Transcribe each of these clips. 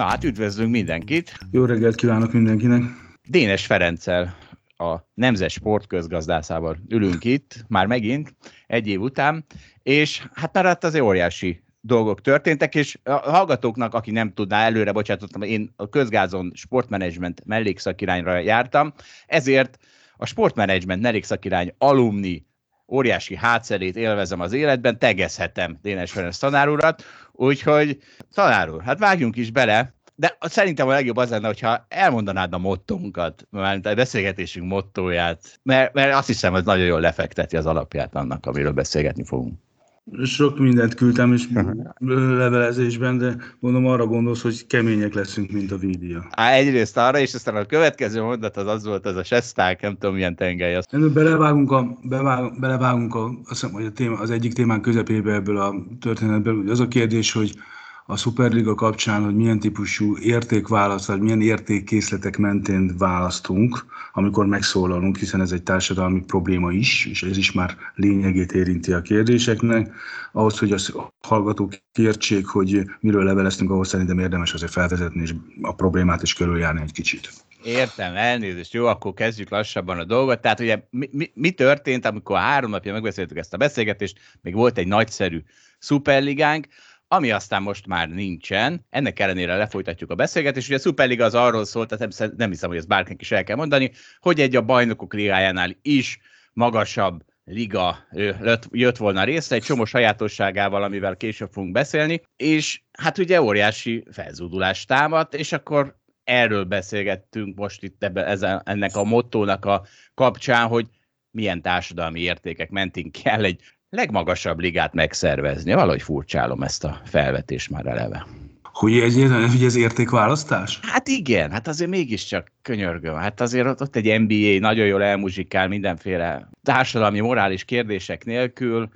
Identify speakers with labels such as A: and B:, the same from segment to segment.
A: Na hát üdvözlünk mindenkit.
B: Jó reggelt kívánok mindenkinek.
A: Dénes Ferenccel, a Nemzet Sport közgazdászával ülünk itt, már megint, egy év után, és hát már hát azért óriási dolgok történtek, és a hallgatóknak, aki nem tudná, előre bocsátottam, én a közgázon sportmenedzsment mellékszakirányra jártam, ezért a sportmenedzsment mellékszakirány alumni óriási hátszerét élvezem az életben, tegezhetem Dénes Ferenc tanár urat, úgyhogy tanár hát vágjunk is bele, de szerintem a legjobb az lenne, hogyha elmondanád a mottónkat, mert a beszélgetésünk mottóját, mert, mert azt hiszem, hogy nagyon jól lefekteti az alapját annak, amiről beszélgetni fogunk.
B: Sok mindent küldtem is levelezésben, de mondom, arra gondolsz, hogy kemények leszünk, mint a vídia.
A: Á, egyrészt arra, és aztán a következő mondat az az volt, az a sesták, nem tudom milyen tengely az.
B: Belevágunk, a, bevág, belevágunk a, azt hiszem, hogy a téma, az egyik témán közepébe ebből a történetből. Az a kérdés, hogy a Superliga kapcsán, hogy milyen típusú értékválaszt, vagy milyen értékkészletek mentén választunk, amikor megszólalunk, hiszen ez egy társadalmi probléma is, és ez is már lényegét érinti a kérdéseknek. Ahhoz, hogy a hallgatók értsék, hogy miről leveleztünk, ahhoz szerintem érdemes azért felvezetni, és a problémát is körüljárni egy kicsit.
A: Értem, elnézést. Jó, akkor kezdjük lassabban a dolgot. Tehát ugye mi, mi, mi történt, amikor három napja megbeszéltük ezt a beszélgetést, még volt egy nagyszerű szuperligánk, ami aztán most már nincsen. Ennek ellenére lefolytatjuk a beszélgetést. Ugye a Superliga az arról szólt, tehát nem, nem hiszem, hogy ezt bárkinek is el kell mondani, hogy egy a bajnokok ligájánál is magasabb liga jött volna részre, egy csomó sajátosságával, amivel később fogunk beszélni, és hát ugye óriási felzúdulást támadt, és akkor erről beszélgettünk most itt ebbe, ezen, ennek a mottónak a kapcsán, hogy milyen társadalmi értékek mentén kell egy legmagasabb ligát megszervezni. Valahogy furcsálom ezt a felvetést már eleve.
B: Hogy ez, hogy ez értékválasztás?
A: Hát igen, hát azért mégiscsak könyörgöm. Hát azért ott, ott egy NBA nagyon jól elmuzsikál mindenféle társadalmi, morális kérdések nélkül.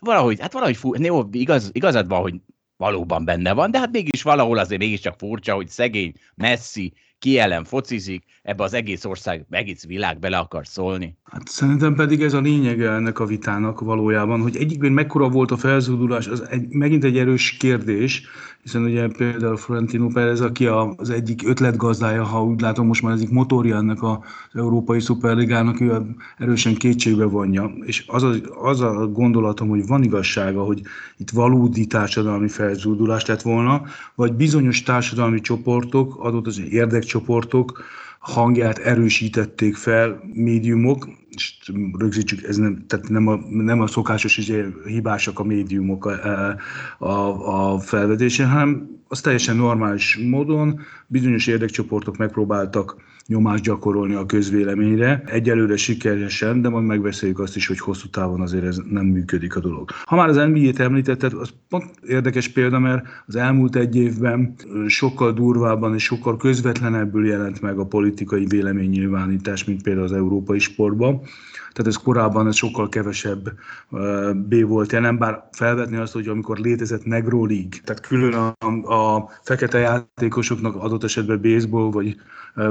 A: Valahogy, hát valahogy fú, jó, igaz, igazad van, hogy valóban benne van, de hát mégis valahol azért mégiscsak furcsa, hogy szegény Messi ki ellen focizik, ebbe az egész ország, egész világ bele akar szólni.
B: Hát szerintem pedig ez a lényege ennek a vitának valójában, hogy egyikben mekkora volt a felzúdulás, az egy, megint egy erős kérdés, hiszen ugye például Florentino Perez, aki az egyik ötletgazdája, ha úgy látom, most már egyik motorja ennek az Európai Szuperligának, ő erősen kétségbe vonja. És az a, az a gondolatom, hogy van igazsága, hogy itt valódi társadalmi felzúdulás lett volna, vagy bizonyos társadalmi csoportok, adott az érdekcsoportok, hangját erősítették fel médiumok, és rögzítsük, ez nem, tehát nem, a, nem a szokásos izé, hibásak a médiumok a, a, a felvetésen, hanem az teljesen normális módon bizonyos érdekcsoportok megpróbáltak nyomást gyakorolni a közvéleményre. Egyelőre sikeresen, de majd megbeszéljük azt is, hogy hosszú távon azért ez nem működik a dolog. Ha már az NBA-t említetted, az pont érdekes példa, mert az elmúlt egy évben sokkal durvábban és sokkal közvetlenebbül jelent meg a politikai véleménynyilvánítás, mint például az európai sportban tehát ez korábban ez sokkal kevesebb B volt jelen, bár felvetni azt, hogy amikor létezett Negro League, tehát külön a, a fekete játékosoknak adott esetben baseball vagy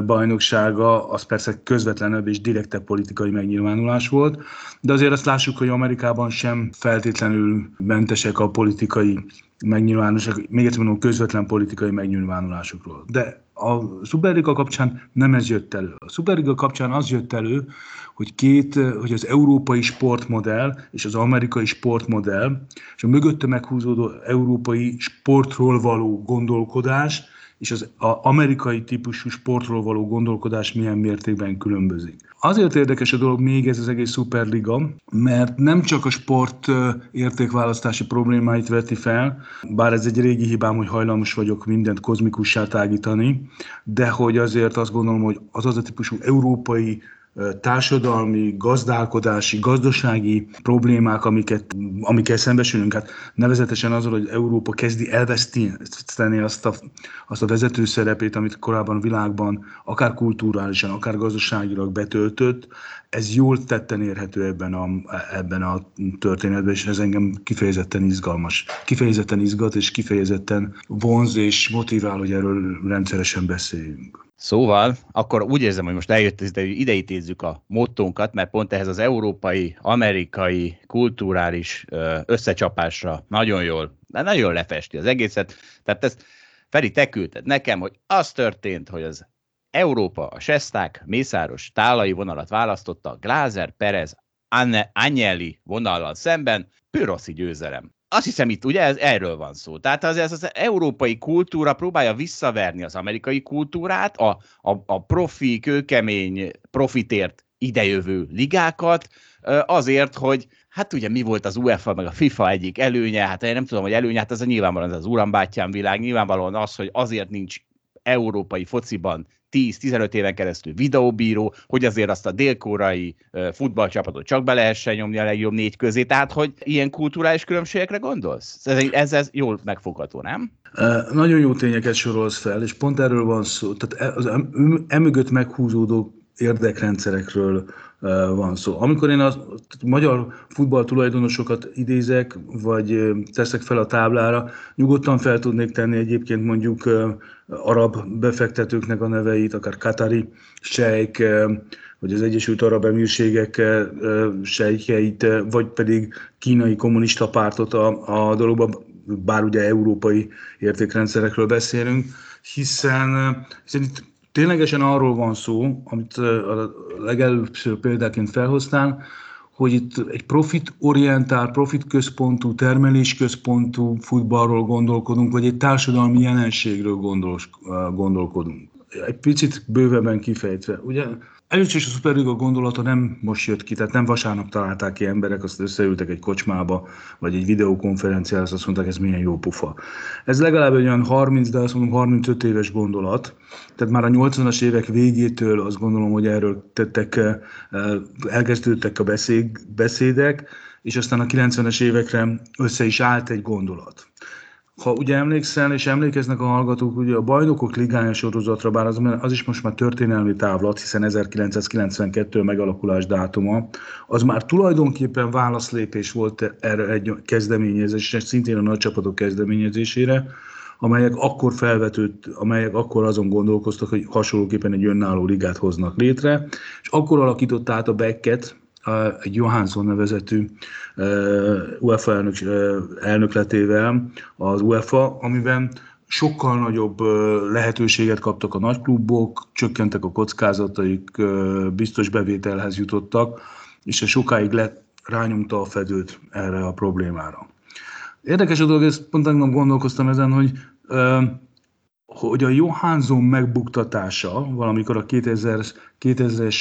B: bajnoksága, az persze közvetlenebb és direktebb politikai megnyilvánulás volt, de azért azt lássuk, hogy Amerikában sem feltétlenül mentesek a politikai megnyilvánulások, még egyszer mondom, közvetlen politikai megnyilvánulásokról. De a Superliga kapcsán nem ez jött elő. A Superliga kapcsán az jött elő, hogy két, hogy az európai sportmodell és az amerikai sportmodell, és a mögötte meghúzódó európai sportról való gondolkodás és az amerikai típusú sportról való gondolkodás milyen mértékben különbözik. Azért érdekes a dolog még ez az egész szuperliga, mert nem csak a sport értékválasztási problémáit veti fel, bár ez egy régi hibám, hogy hajlamos vagyok mindent kozmikussá tágítani, de hogy azért azt gondolom, hogy az az a típusú európai társadalmi, gazdálkodási, gazdasági problémák, amiket, amikkel szembesülünk, hát nevezetesen azon, hogy Európa kezdi elveszteni azt a, azt a vezető szerepét, amit korábban a világban akár kulturálisan, akár gazdaságilag betöltött, ez jól tetten érhető ebben a, ebben a történetben, és ez engem kifejezetten izgalmas. Kifejezetten izgat, és kifejezetten vonz és motivál, hogy erről rendszeresen beszéljünk.
A: Szóval, akkor úgy érzem, hogy most eljött az idő, ide idézzük a mottónkat, mert pont ehhez az európai, amerikai, kulturális összecsapásra nagyon jól, de nagyon lefesti az egészet. Tehát ezt, Feri, te küldted nekem, hogy az történt, hogy az Európa, a Sesták, Mészáros tálai vonalat választotta, Glázer, Perez, Anne, Agnelli vonallal szemben, Püroszi győzelem azt hiszem itt ugye ez, erről van szó. Tehát az, ez az európai kultúra próbálja visszaverni az amerikai kultúrát, a, a, a profi, kőkemény, profitért idejövő ligákat, azért, hogy hát ugye mi volt az UEFA meg a FIFA egyik előnye, hát én nem tudom, hogy előnye, hát ez a nyilvánvalóan ez az urambátyám világ, nyilvánvalóan az, hogy azért nincs európai fociban 10-15 éven keresztül videóbíró, hogy azért azt a délkórai futballcsapatot csak be lehessen nyomni a legjobb négy közé, tehát hogy ilyen kulturális különbségekre gondolsz? Ez, ez, ez jól megfogható, nem?
B: Nagyon jó tényeket sorolsz fel, és pont erről van szó. Tehát e, az emögött meghúzódó érdekrendszerekről van szó. Amikor én a magyar futball tulajdonosokat idézek, vagy teszek fel a táblára, nyugodtan fel tudnék tenni egyébként mondjuk arab befektetőknek a neveit, akár Katari sejk, vagy az Egyesült Arab Emírségek sejkeit, vagy pedig kínai kommunista pártot a, a dologban, bár ugye európai értékrendszerekről beszélünk, hiszen, hiszen itt ténylegesen arról van szó, amit a legelőször példáként felhoztál, hogy itt egy profit-orientál, profit-központú, termelés-központú futballról gondolkodunk, vagy egy társadalmi jelenségről gondol, gondolkodunk. Egy picit bővebben kifejtve. Ugye Először is a Superliga gondolata nem most jött ki, tehát nem vasárnap találták ki emberek, azt összeültek egy kocsmába, vagy egy videokonferenciára, azt mondták, ez milyen jó pufa. Ez legalább egy olyan 30, de azt mondom 35 éves gondolat, tehát már a 80-as évek végétől azt gondolom, hogy erről tettek, eh, elkezdődtek a beszéd, beszédek, és aztán a 90-es évekre össze is állt egy gondolat ha ugye emlékszel, és emlékeznek a hallgatók, ugye a bajnokok ligája sorozatra, bár az, az is most már történelmi távlat, hiszen 1992 megalakulás dátuma, az már tulajdonképpen válaszlépés volt erre egy kezdeményezés, és szintén a nagy csapatok kezdeményezésére, amelyek akkor felvetődt, amelyek akkor azon gondolkoztak, hogy hasonlóképpen egy önálló ligát hoznak létre, és akkor alakított át a Becket, egy Johansson nevezetű UEFA elnök, elnökletével az UEFA, amiben sokkal nagyobb lehetőséget kaptak a nagyklubok, csökkentek a kockázataik, biztos bevételhez jutottak, és ez sokáig lett, rányomta a fedőt erre a problémára. Érdekes a dolog, ezt pont tegnap gondolkoztam ezen, hogy hogy a Johansson megbuktatása valamikor a 2000, 2000-es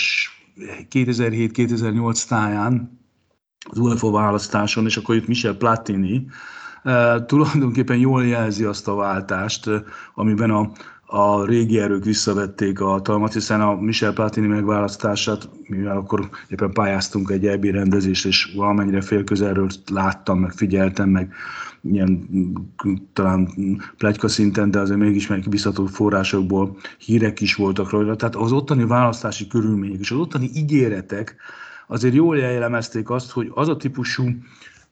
B: 2007-2008 táján az UEFA választáson, és akkor itt Michel Platini, uh, tulajdonképpen jól jelzi azt a váltást, uh, amiben a, a régi erők visszavették a hatalmat, hiszen a Michel Platini megválasztását, mivel akkor éppen pályáztunk egy EB rendezést, és valamennyire félközelről láttam, meg figyeltem, meg ilyen talán plegyka szinten, de azért mégis megbízható forrásokból hírek is voltak róla. Tehát az ottani választási körülmények és az ottani ígéretek azért jól jellemezték azt, hogy az a típusú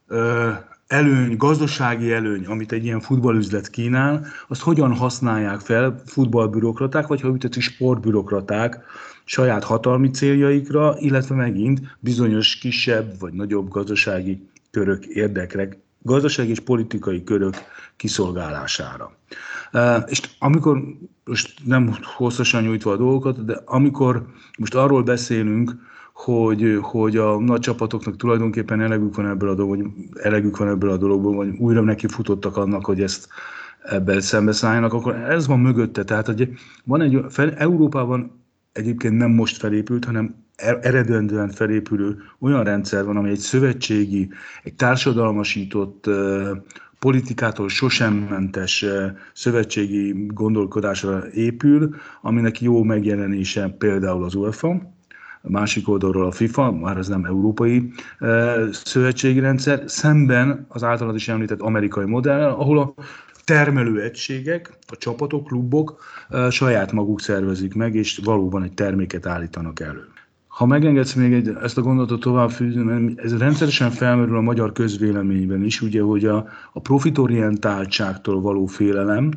B: ö, előny, gazdasági előny, amit egy ilyen futballüzlet kínál, azt hogyan használják fel futballbürokraták, vagy ha üteti sportbürokraták saját hatalmi céljaikra, illetve megint bizonyos kisebb vagy nagyobb gazdasági körök érdekre gazdasági és politikai körök kiszolgálására. És amikor, most nem hosszasan nyújtva a dolgokat, de amikor most arról beszélünk, hogy, hogy a nagy csapatoknak tulajdonképpen elegük van ebből a vagy elegük van ebből a dologból, vagy újra neki futottak annak, hogy ezt ebben szembeszálljanak, akkor ez van mögötte. Tehát hogy van egy, fel, Európában egyébként nem most felépült, hanem er, eredendően felépülő olyan rendszer van, ami egy szövetségi, egy társadalmasított politikától sosem mentes szövetségi gondolkodásra épül, aminek jó megjelenése például az UEFA, a másik oldalról a FIFA, már ez nem európai szövetségi rendszer, szemben az általad is említett amerikai modell, ahol a termelőegységek, a csapatok, klubok saját maguk szervezik meg, és valóban egy terméket állítanak elő. Ha megengedsz még egy, ezt a gondolatot továbbfűzni, mert ez rendszeresen felmerül a magyar közvéleményben is, ugye, hogy a, a profitorientáltságtól való félelem,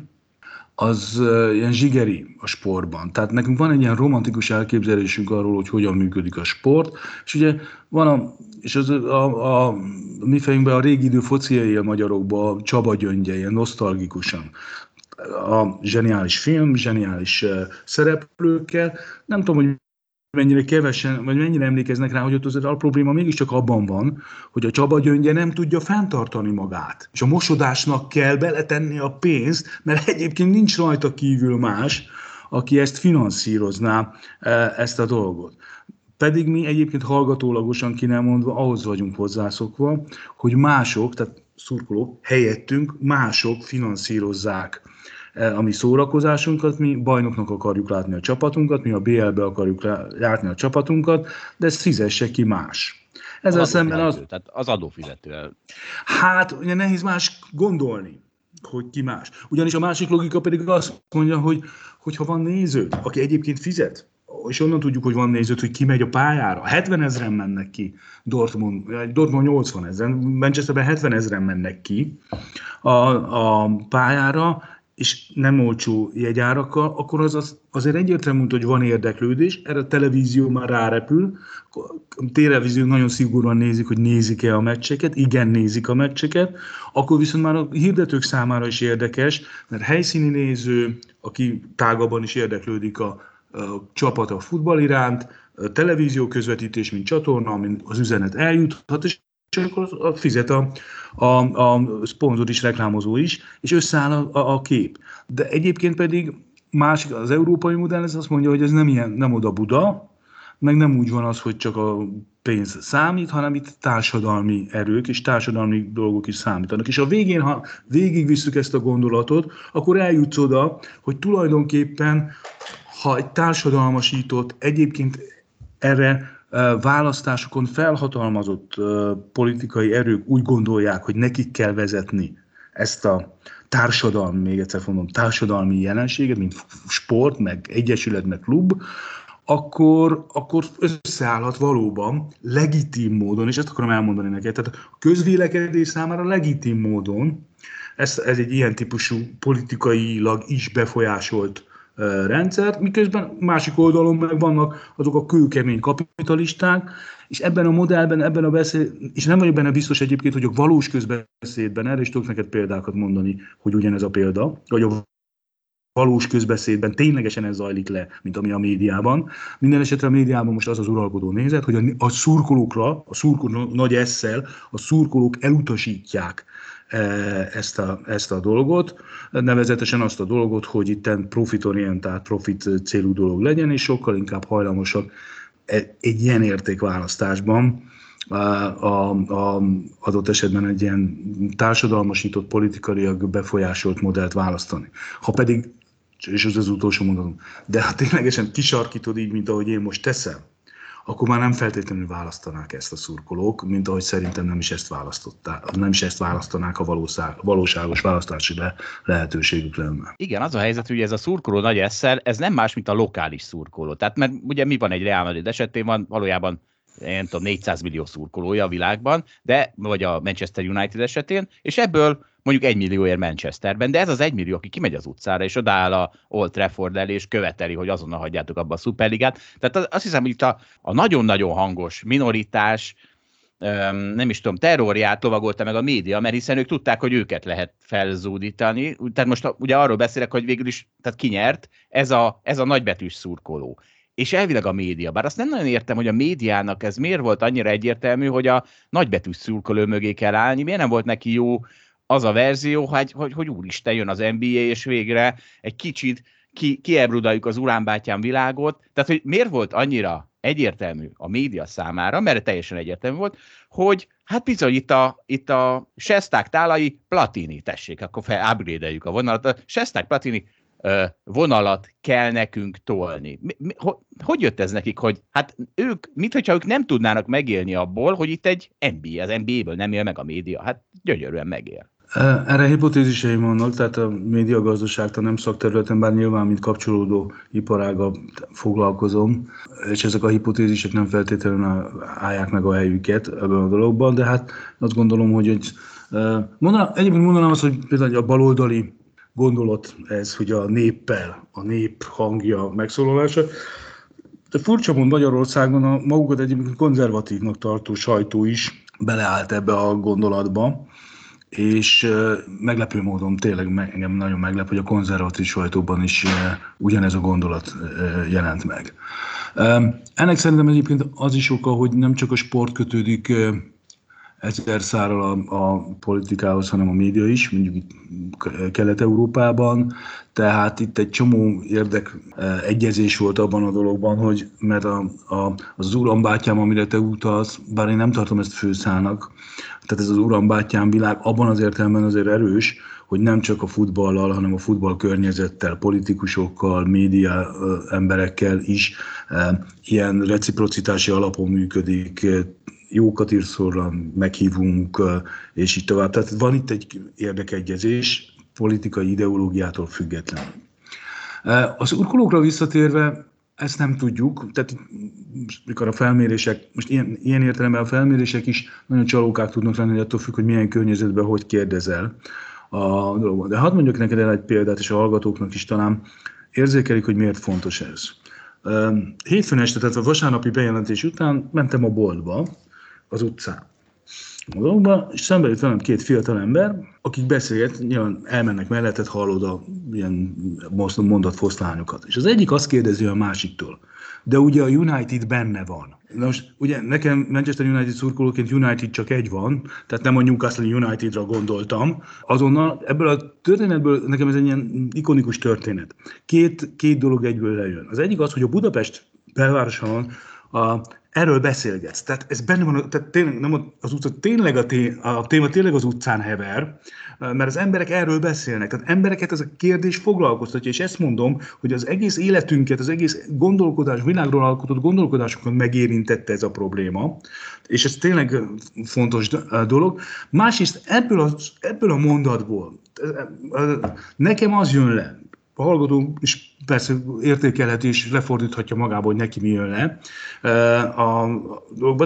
B: az ilyen zsigeri a sportban. Tehát nekünk van egy ilyen romantikus elképzelésünk arról, hogy hogyan működik a sport, és ugye van a, és az a, a, a mi fejünkben a régi idő fociai a magyarokban, Csaba gyöngye, ilyen nosztalgikusan a zseniális film, zseniális szereplőkkel. Nem tudom, hogy mennyire kevesen, vagy mennyire emlékeznek rá, hogy ott az a probléma mégiscsak abban van, hogy a Csaba gyöngye nem tudja fenntartani magát. És a mosodásnak kell beletenni a pénzt, mert egyébként nincs rajta kívül más, aki ezt finanszírozná, e, ezt a dolgot. Pedig mi egyébként hallgatólagosan ki nem mondva ahhoz vagyunk hozzászokva, hogy mások, tehát szurkolók helyettünk mások finanszírozzák a mi szórakozásunkat, mi bajnoknak akarjuk látni a csapatunkat, mi a BL-be akarjuk látni a csapatunkat, de ezt fizesse ki más.
A: Ezzel az szemben az... Tehát az adófizető.
B: Hát, ugye nehéz más gondolni, hogy ki más. Ugyanis a másik logika pedig azt mondja, hogy, hogy ha van néző, aki egyébként fizet, és onnan tudjuk, hogy van néző, hogy ki megy a pályára. 70 ezeren mennek ki Dortmund, Dortmund 80 ezeren, Manchesterben 70 ezeren mennek ki a, a pályára, és nem olcsó jegyárakkal, akkor az, az azért egyértelmű, hogy van érdeklődés, erre a televízió már rárepül, a televízió nagyon szigorúan nézik, hogy nézik-e a meccseket, igen, nézik a meccseket, akkor viszont már a hirdetők számára is érdekes, mert helyszíni néző, aki tágabban is érdeklődik a, a csapat a futball iránt, a televízió közvetítés, mint csatorna, mint az üzenet eljuthat, és és akkor fizet a, a, a szponzor is, reklámozó is, és összeáll a, a, a kép. De egyébként pedig másik, az európai modell ez azt mondja, hogy ez nem ilyen, nem oda Buda, meg nem úgy van az, hogy csak a pénz számít, hanem itt társadalmi erők és társadalmi dolgok is számítanak. És a végén, ha végigvisszük ezt a gondolatot, akkor eljutsz oda, hogy tulajdonképpen, ha egy társadalmasított, egyébként erre választásokon felhatalmazott politikai erők úgy gondolják, hogy nekik kell vezetni ezt a társadalmi, még egyszer mondom, társadalmi jelenséget, mint sport, meg egyesület, meg klub, akkor, akkor összeállhat valóban legitim módon, és ezt akarom elmondani neked, tehát a közvélekedés számára legitim módon, ez, ez egy ilyen típusú politikailag is befolyásolt rendszert, miközben másik oldalon meg vannak azok a kőkemény kapitalisták, és ebben a modellben, ebben a beszéd, és nem vagyok benne biztos egyébként, hogy a valós közbeszédben, erre is tudok neked példákat mondani, hogy ugyanez a példa, vagy a valós közbeszédben ténylegesen ez zajlik le, mint ami a médiában. Minden esetre a médiában most az az uralkodó nézet, hogy a, a szurkolókra, a szurkoló nagy esszel, a szurkolók elutasítják ezt a, ezt a dolgot, nevezetesen azt a dolgot, hogy itt profitorientált, profit célú dolog legyen, és sokkal inkább hajlamosak e, egy ilyen értékválasztásban a, a, a adott esetben egy ilyen társadalmasított, politikaiak befolyásolt modellt választani. Ha pedig, és ez az utolsó mondatom, de ha ténylegesen kisarkítod így, mint ahogy én most teszem, akkor már nem feltétlenül választanák ezt a szurkolók, mint ahogy szerintem nem is ezt választották, nem is ezt választanák a valóságos választási le, lehetőségük lenne.
A: Igen, az a helyzet, hogy ez a szurkoló nagy eszel, ez nem más, mint a lokális szurkoló. Tehát mert ugye mi van egy Real Madrid esetén van, valójában én tudom, 400 millió szurkolója a világban, de, vagy a Manchester United esetén, és ebből mondjuk egy millióért Manchesterben, de ez az egy millió, aki kimegy az utcára, és odáll a Old Trafford elé, és követeli, hogy azonnal hagyjátok abba a szuperligát. Tehát azt hiszem, hogy itt a, a nagyon-nagyon hangos minoritás, nem is tudom, terrorját lovagolta meg a média, mert hiszen ők tudták, hogy őket lehet felzúdítani. Tehát most ugye arról beszélek, hogy végül is, tehát ki nyert, ez a, ez a nagybetűs szurkoló és elvileg a média. Bár azt nem nagyon értem, hogy a médiának ez miért volt annyira egyértelmű, hogy a nagybetűs szurkoló mögé kell állni, miért nem volt neki jó az a verzió, hogy, hogy, hogy úristen jön az NBA, és végre egy kicsit ki, kiebrudaljuk az uránbátyám világot. Tehát, hogy miért volt annyira egyértelmű a média számára, mert teljesen egyértelmű volt, hogy hát bizony itt a, itt a Sesták tálai Platini, tessék, akkor fel upgrade a vonalat. A Sesták Platini vonalat kell nekünk tolni. Mi, mi, hogy jött ez nekik, hogy hát ők, mintha ők nem tudnának megélni abból, hogy itt egy NBA, az NBA-ből nem él meg a média. Hát gyönyörűen megél.
B: Erre hipotéziseim vannak, tehát a médiagazdaságtan nem szakterületen, bár nyilván, mint kapcsolódó iparága foglalkozom, és ezek a hipotézisek nem feltétlenül állják meg a helyüket ebben a dologban, de hát azt gondolom, hogy egy, mondanám, egyébként mondanám azt, hogy például a baloldali gondolat ez, hogy a néppel, a nép hangja megszólalása. De furcsa mond Magyarországon a magukat egyébként konzervatívnak tartó sajtó is beleállt ebbe a gondolatba, és meglepő módon tényleg engem nagyon meglep, hogy a konzervatív sajtóban is ugyanez a gondolat jelent meg. Ennek szerintem egyébként az is oka, hogy nem csak a sport kötődik ezer szárral a, a politikához, hanem a média is, mondjuk itt Kelet-Európában, tehát itt egy csomó érdek e, egyezés volt abban a dologban, hogy mert a, a, az urambátyám, amire te utalsz, bár én nem tartom ezt főszának, tehát ez az urambátyám világ abban az értelemben azért erős, hogy nem csak a futballal, hanem a futball környezettel, politikusokkal, média e, emberekkel is e, ilyen reciprocitási alapon működik, jókat írszorra meghívunk, és így tovább. Tehát van itt egy érdekegyezés, politikai ideológiától független. Az urkolókra visszatérve, ezt nem tudjuk, tehát mikor a felmérések, most ilyen, ilyen értelemben a felmérések is nagyon csalókák tudnak lenni, attól függ, hogy milyen környezetben hogy kérdezel a dologban. De hadd mondjak neked el egy példát, és a hallgatóknak is talán érzékelik, hogy miért fontos ez. Hétfőn este, tehát a vasárnapi bejelentés után mentem a boltba, az utcán. A dologban, és szembe jött velem két fiatal ember, akik beszélget, nyilván elmennek mellettet, hallod a ilyen mondatfoszlányokat. És az egyik azt kérdezi a másiktól, de ugye a United benne van. Na most ugye nekem Manchester United szurkolóként United csak egy van, tehát nem a Newcastle Unitedra gondoltam. Azonnal ebből a történetből nekem ez egy ilyen ikonikus történet. Két, két dolog egyből lejön. Az egyik az, hogy a Budapest belvároson a erről beszélgetsz. Tehát ez benne van, tehát tényleg, nem az utca, tényleg a, té, a téma tényleg az utcán hever, mert az emberek erről beszélnek. Tehát embereket ez a kérdés foglalkoztatja, és ezt mondom, hogy az egész életünket, az egész gondolkodás, világról alkotott gondolkodásokat megérintette ez a probléma, és ez tényleg fontos dolog. Másrészt ebből a, ebből a mondatból nekem az jön le, a hallgató is persze értékelheti és lefordíthatja magába, hogy neki mi jön le a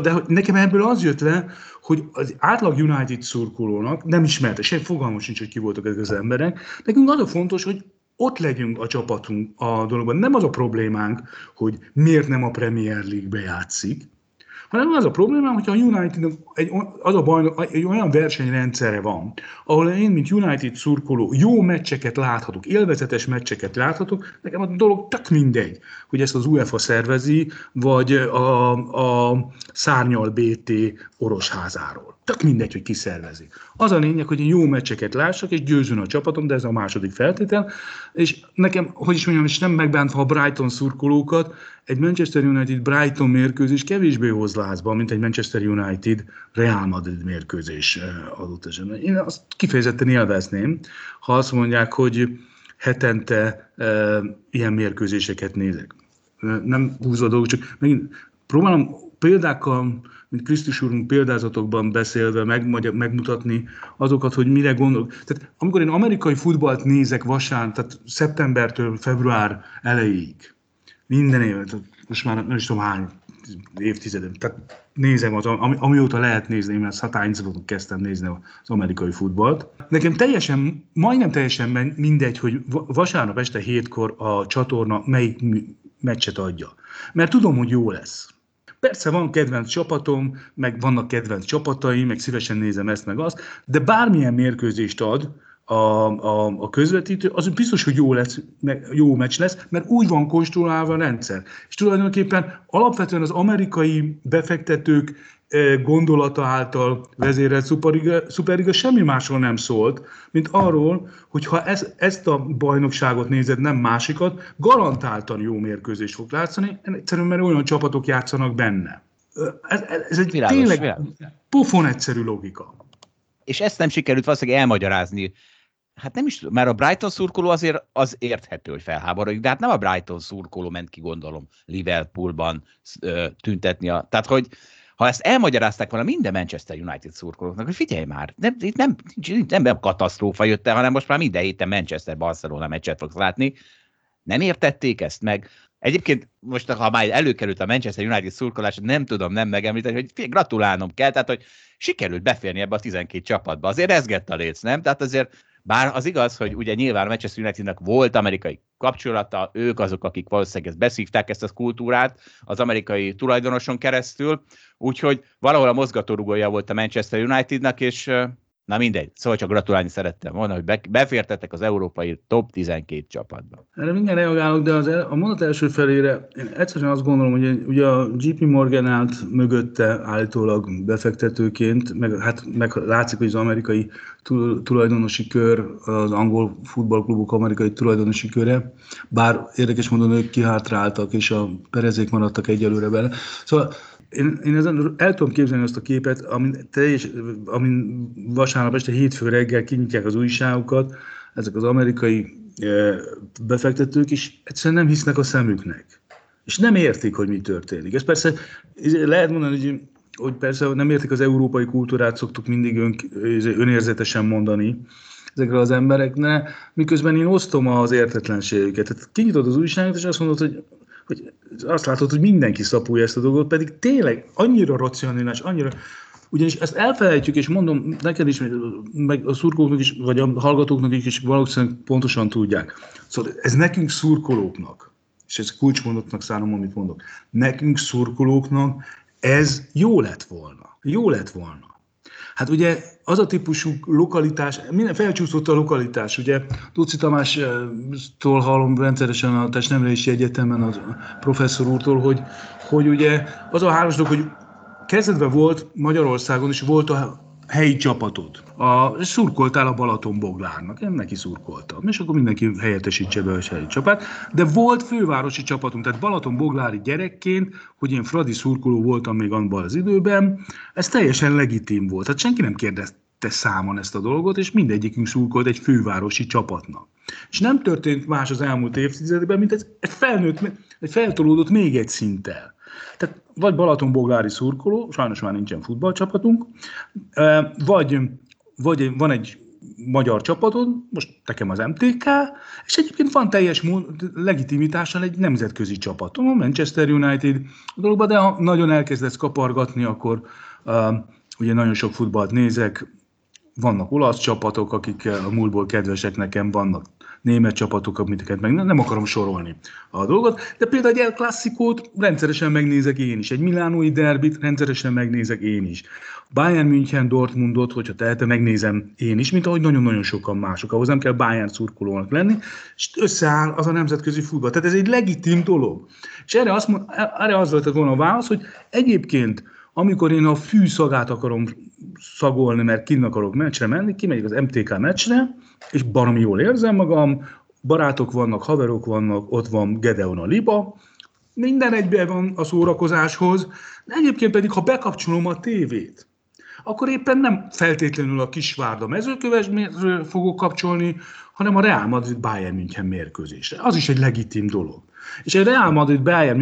B: de nekem ebből az jött le, hogy az átlag United szurkolónak nem ismerte, se fogalmam sincs, hogy ki voltak ezek az emberek. Nekünk az a fontos, hogy ott legyünk a csapatunk a dologban. Nem az a problémánk, hogy miért nem a Premier League-be játszik, hanem az a probléma, hogyha a United egy, az a bajnok, egy olyan versenyrendszere van, ahol én, mint United szurkoló, jó meccseket láthatok, élvezetes meccseket láthatok, nekem a dolog tök mindegy, hogy ezt az UEFA szervezi, vagy a, a szárnyal BT orosházáról. Tök mindegy, hogy ki szervezi. Az a lényeg, hogy jó meccseket lássak, és győzön a csapatom, de ez a második feltétel. És nekem, hogy is mondjam, és nem megbántva a Brighton szurkolókat, egy Manchester United Brighton mérkőzés kevésbé hoz lázba, mint egy Manchester United Real Madrid mérkőzés adott esetben. Én azt kifejezetten élvezném, ha azt mondják, hogy hetente e, ilyen mérkőzéseket nézek. Nem húzva dolgok, csak megint próbálom példákkal mint Krisztus úrunk példázatokban beszélve meg, megmutatni azokat, hogy mire gondol. Tehát amikor én amerikai futballt nézek vasán, tehát szeptembertől február elejéig, minden évet, most már nem is tudom hány évtizedem, tehát nézem az, ami, amióta lehet nézni, mert Satányzolóton kezdtem nézni az amerikai futballt. Nekem teljesen, majdnem teljesen mindegy, hogy vasárnap este hétkor a csatorna melyik meccset adja. Mert tudom, hogy jó lesz. Persze van kedvenc csapatom, meg vannak kedvenc csapataim, meg szívesen nézem ezt meg azt, de bármilyen mérkőzést ad, a, a, a közvetítő, az biztos, hogy jó, lesz, jó meccs lesz, mert úgy van konstruálva a rendszer. És tulajdonképpen alapvetően az amerikai befektetők e, gondolata által vezérelt Superliga, Superliga semmi másról nem szólt, mint arról, hogy ha ez, ezt a bajnokságot nézed, nem másikat, garantáltan jó mérkőzés fog látszani, egyszerűen mert olyan csapatok játszanak benne. Ez, ez egy világos, tényleg világos. pofon egyszerű logika.
A: És ezt nem sikerült valószínűleg elmagyarázni hát nem is tudom, mert a Brighton szurkoló azért az érthető, hogy felháborodik, de hát nem a Brighton szurkoló ment ki, gondolom, Liverpoolban tüntetni. A, tehát, hogy ha ezt elmagyarázták volna minden Manchester United szurkolóknak, hogy figyelj már, nem, itt nem, nem, nem katasztrófa jött el, hanem most már minden héten Manchester-Barcelona meccset fogsz látni. Nem értették ezt meg. Egyébként most, ha már előkerült a Manchester United szurkolás, nem tudom nem megemlíteni, hogy gratulálnom kell, tehát hogy sikerült beférni ebbe a 12 csapatba. Azért rezgett a léc, nem? Tehát azért bár az igaz, hogy ugye nyilván a Manchester Unitednek volt amerikai kapcsolata, ők azok, akik valószínűleg ezt beszívták, ezt a kultúrát az amerikai tulajdonoson keresztül, úgyhogy valahol a mozgatórugója volt a Manchester Unitednak, és Na mindegy, szóval csak gratulálni szerettem volna, hogy befértetek az európai top 12 csapatba.
B: Erre mindjárt reagálok, de az a mondat első felére én egyszerűen azt gondolom, hogy ugye a JP Morgan állt mögötte állítólag befektetőként, meg, hát, meg látszik, hogy az amerikai tulajdonosi kör, az angol futballklubok amerikai tulajdonosi köre, bár érdekes módon ők kihátráltak, és a perezék maradtak egyelőre bele. Szóval én, én ezen el tudom képzelni azt a képet, amin, teljes, amin vasárnap este hétfő reggel kinyitják az újságokat, ezek az amerikai e, befektetők is egyszerűen nem hisznek a szemüknek. És nem értik, hogy mi történik. Ez persze lehet mondani, hogy, hogy persze nem értik az európai kultúrát, szoktuk mindig ön, önérzetesen mondani ezekre az embereknek, miközben én osztom az értetlenségüket. Tehát kinyitod az újságot, és azt mondod, hogy hogy azt látod, hogy mindenki szapulja ezt a dolgot, pedig tényleg annyira racionális, annyira ugyanis ezt elfelejtjük, és mondom neked is, meg a szurkolóknak is, vagy a hallgatóknak is, valószínűleg pontosan tudják. Szóval ez nekünk szurkolóknak, és ez kulcsmondatnak szánom, amit mondok, nekünk szurkolóknak ez jó lett volna. Jó lett volna. Hát ugye az a típusú lokalitás, minden felcsúszott a lokalitás, ugye? Tuci Tamástól hallom rendszeresen a testnevelési egyetemen a professzor úrtól, hogy, hogy ugye az a hármas dolog, hogy kezdetben volt Magyarországon is volt a helyi csapatod. A, szurkoltál a Balaton Boglárnak, én neki szurkoltam, és akkor mindenki helyettesítse be a helyi csapát, de volt fővárosi csapatunk, tehát Balaton Boglári gyerekként, hogy én Fradi szurkoló voltam még abban az időben, ez teljesen legitim volt, tehát senki nem kérdezte számon ezt a dolgot, és mindegyikünk szurkolt egy fővárosi csapatnak. És nem történt más az elmúlt évtizedben, mint ez egy felnőtt, egy feltolódott még egy szinttel. Tehát vagy Balatonboglári szurkoló, sajnos már nincsen futballcsapatunk, vagy, vagy van egy magyar csapatod, most nekem az MTK, és egyébként van teljes legitimitással egy nemzetközi csapat, a Manchester United a dologban, de ha nagyon elkezdesz kapargatni, akkor uh, ugye nagyon sok futballt nézek, vannak olasz csapatok, akik a múltból kedvesek nekem, vannak német csapatok, amiket meg nem akarom sorolni a dolgot, de például egy El Classicót rendszeresen megnézek én is, egy Milánói derbit rendszeresen megnézek én is. Bayern München Dortmundot, hogyha tehetem, megnézem én is, mint ahogy nagyon-nagyon sokan mások. Ahhoz nem kell Bayern szurkolónak lenni, és összeáll az a nemzetközi futball. Tehát ez egy legitim dolog. És erre, azt, erre az volt volna a válasz, hogy egyébként amikor én a fű szagát akarom szagolni, mert kinn akarok meccsre menni, kimegyek az MTK meccsre, és baromi jól érzem magam, barátok vannak, haverok vannak, ott van Gedeon a Liba, minden egyben van a szórakozáshoz, de egyébként pedig, ha bekapcsolom a tévét, akkor éppen nem feltétlenül a Kisvárda mezőkövesről fogok kapcsolni, hanem a Real Madrid Bayern München mérkőzésre. Az is egy legitim dolog. És egy Real Madrid Bayern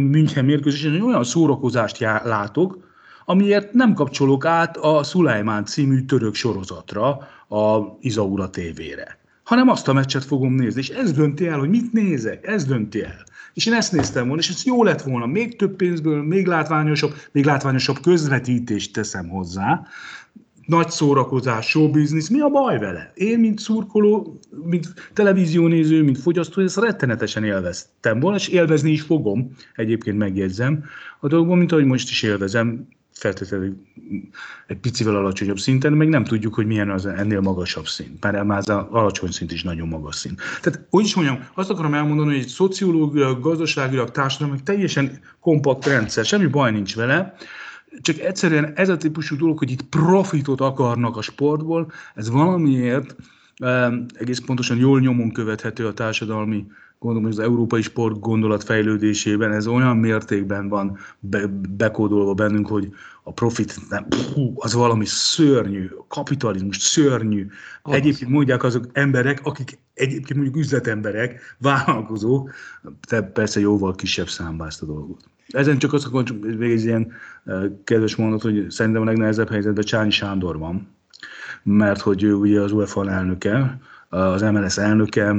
B: München mérkőzésen olyan szórakozást látok, amiért nem kapcsolok át a Szulajmán című török sorozatra, a Izaura tévére, hanem azt a meccset fogom nézni, és ez dönti el, hogy mit nézek, ez dönti el. És én ezt néztem volna, és ez jó lett volna, még több pénzből, még látványosabb, még látványosabb közvetítést teszem hozzá, nagy szórakozás, showbiznisz, mi a baj vele? Én, mint szurkoló, mint televíziónéző, mint fogyasztó, ezt rettenetesen élveztem volna, és élvezni is fogom, egyébként megjegyzem a dolgom, mint ahogy most is élvezem feltétlenül egy picivel alacsonyabb szinten, még nem tudjuk, hogy milyen az ennél magasabb szint. Már, már az alacsony szint is nagyon magas szint. Tehát, úgy is mondjam, azt akarom elmondani, hogy egy szociológiai, gazdaságilag, társadalmi teljesen kompakt rendszer, semmi baj nincs vele, csak egyszerűen ez a típusú dolog, hogy itt profitot akarnak a sportból, ez valamiért egész pontosan jól nyomon követhető a társadalmi gondolom, hogy az európai sport gondolat fejlődésében ez olyan mértékben van be, bekódolva bennünk, hogy a profit nem, pú, az valami szörnyű, a kapitalizmus szörnyű. Az. Egyébként mondják azok emberek, akik egyébként mondjuk üzletemberek, vállalkozók, de persze jóval kisebb számba ezt a dolgot. Ezen csak azt akarom, hogy egy ilyen kedves mondat, hogy szerintem a legnehezebb helyzetben Csányi Sándor van, mert hogy ő ugye az UEFA elnöke, az MLS elnöke,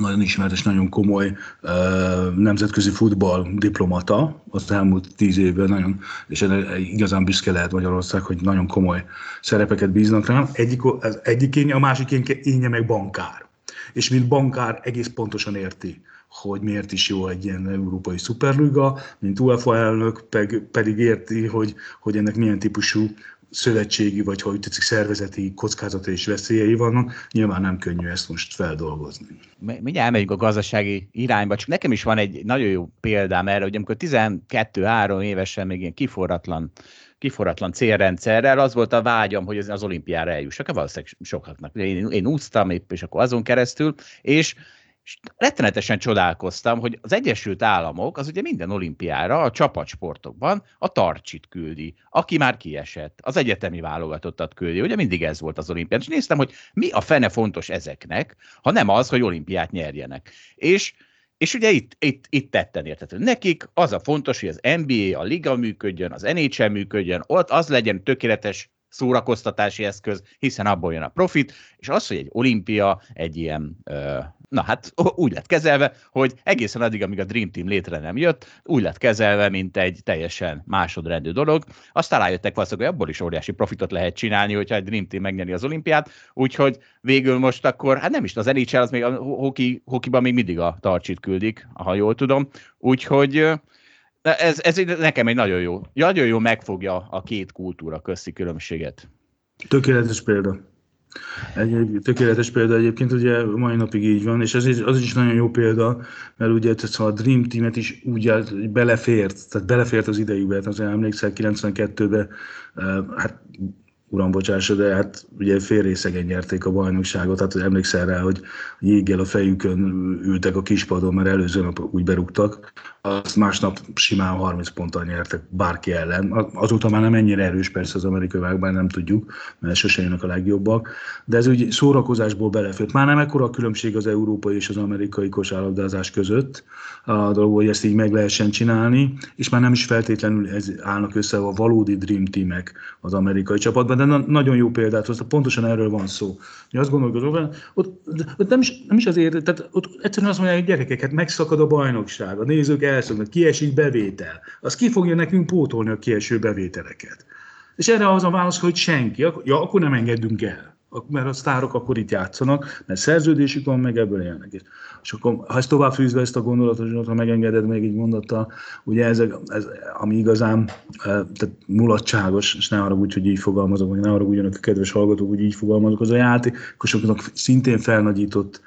B: nagyon ismert és nagyon komoly uh, nemzetközi futball diplomata az elmúlt tíz évben, nagyon, és igazán büszke lehet Magyarország, hogy nagyon komoly szerepeket bíznak rám. Egyik, az egyik énje, a másik énje meg bankár. És mint bankár egész pontosan érti, hogy miért is jó egy ilyen európai szuperliga, mint UEFA elnök pedig érti, hogy, hogy ennek milyen típusú szövetségi, vagy hogy tetszik, szervezeti kockázata és veszélyei vannak, nyilván nem könnyű ezt most feldolgozni.
A: Mindjárt elmegyünk a gazdasági irányba, csak nekem is van egy nagyon jó példám erre, hogy amikor 12-3 évesen még ilyen kiforratlan kiforratlan célrendszerrel, az volt a vágyam, hogy az olimpiára eljussak, valószínűleg sokaknak. Én, én úsztam épp, és akkor azon keresztül, és és rettenetesen csodálkoztam, hogy az Egyesült Államok az ugye minden olimpiára a csapatsportokban a tartsit küldi, aki már kiesett, az egyetemi válogatottat küldi, ugye mindig ez volt az olimpián. És néztem, hogy mi a fene fontos ezeknek, ha nem az, hogy olimpiát nyerjenek. És és ugye itt, itt, itt tetten értető. Nekik az a fontos, hogy az NBA, a liga működjön, az NHL működjön, ott az legyen tökéletes szórakoztatási eszköz, hiszen abból jön a profit, és az, hogy egy olimpia, egy ilyen na hát úgy lett kezelve, hogy egészen addig, amíg a Dream Team létre nem jött, úgy lett kezelve, mint egy teljesen másodrendű dolog. Aztán rájöttek valószínűleg, hogy abból is óriási profitot lehet csinálni, hogyha egy Dream Team megnyeri az olimpiát, úgyhogy végül most akkor, hát nem is az NHL, az még a hoki, hokiban még mindig a tartsit küldik, ha jól tudom, úgyhogy ez, ez nekem egy nagyon jó, nagyon jó megfogja a két kultúra közti különbséget.
B: Tökéletes példa. Egy, egy tökéletes példa egyébként, ugye mai napig így van, és ez is, az is nagyon jó példa, mert ugye a Dream Team-et is úgy állt, belefért, tehát belefért az idejükbe, hát azért emlékszel 92-ben, hát uram bocsássa, de hát ugye félrészegen nyerték a bajnokságot, tehát emlékszel rá, hogy jéggel a fejükön ültek a kispadon, mert előző nap úgy berúgtak, azt másnap simán 30 ponttal nyertek bárki ellen. Azóta már nem ennyire erős persze az amerikai vágban, nem tudjuk, mert sose jönnek a legjobbak, de ez úgy szórakozásból belefőtt. Már nem ekkora a különbség az európai és az amerikai kosárlabdázás között, a dolog, hogy ezt így meg lehessen csinálni, és már nem is feltétlenül ez állnak össze a valódi Dream Teamek az amerikai csapatban, de na- nagyon jó példát hozta, pontosan erről van szó. Én azt gondolom, hogy ott, ott nem, is, nem is azért, tehát ott egyszerűen azt mondják, hogy gyerekeket megszakad a bajnokság, a nézők elszoknak, kiesik bevétel. Az ki fogja nekünk pótolni a kieső bevételeket. És erre az a válasz, hogy senki. Ja, akkor nem engedünk el mert a sztárok akkor itt játszanak, mert szerződésük van, meg ebből élnek. És akkor, ha ezt tovább fűzve ezt a gondolatot, ha megengeded még egy mondattal, ugye ez, ez ami igazán tehát mulatságos, és ne arra úgy, hogy így fogalmazok, vagy ne arra ugyanak a kedves hallgatók, hogy így fogalmazok, az a játékosoknak szintén felnagyított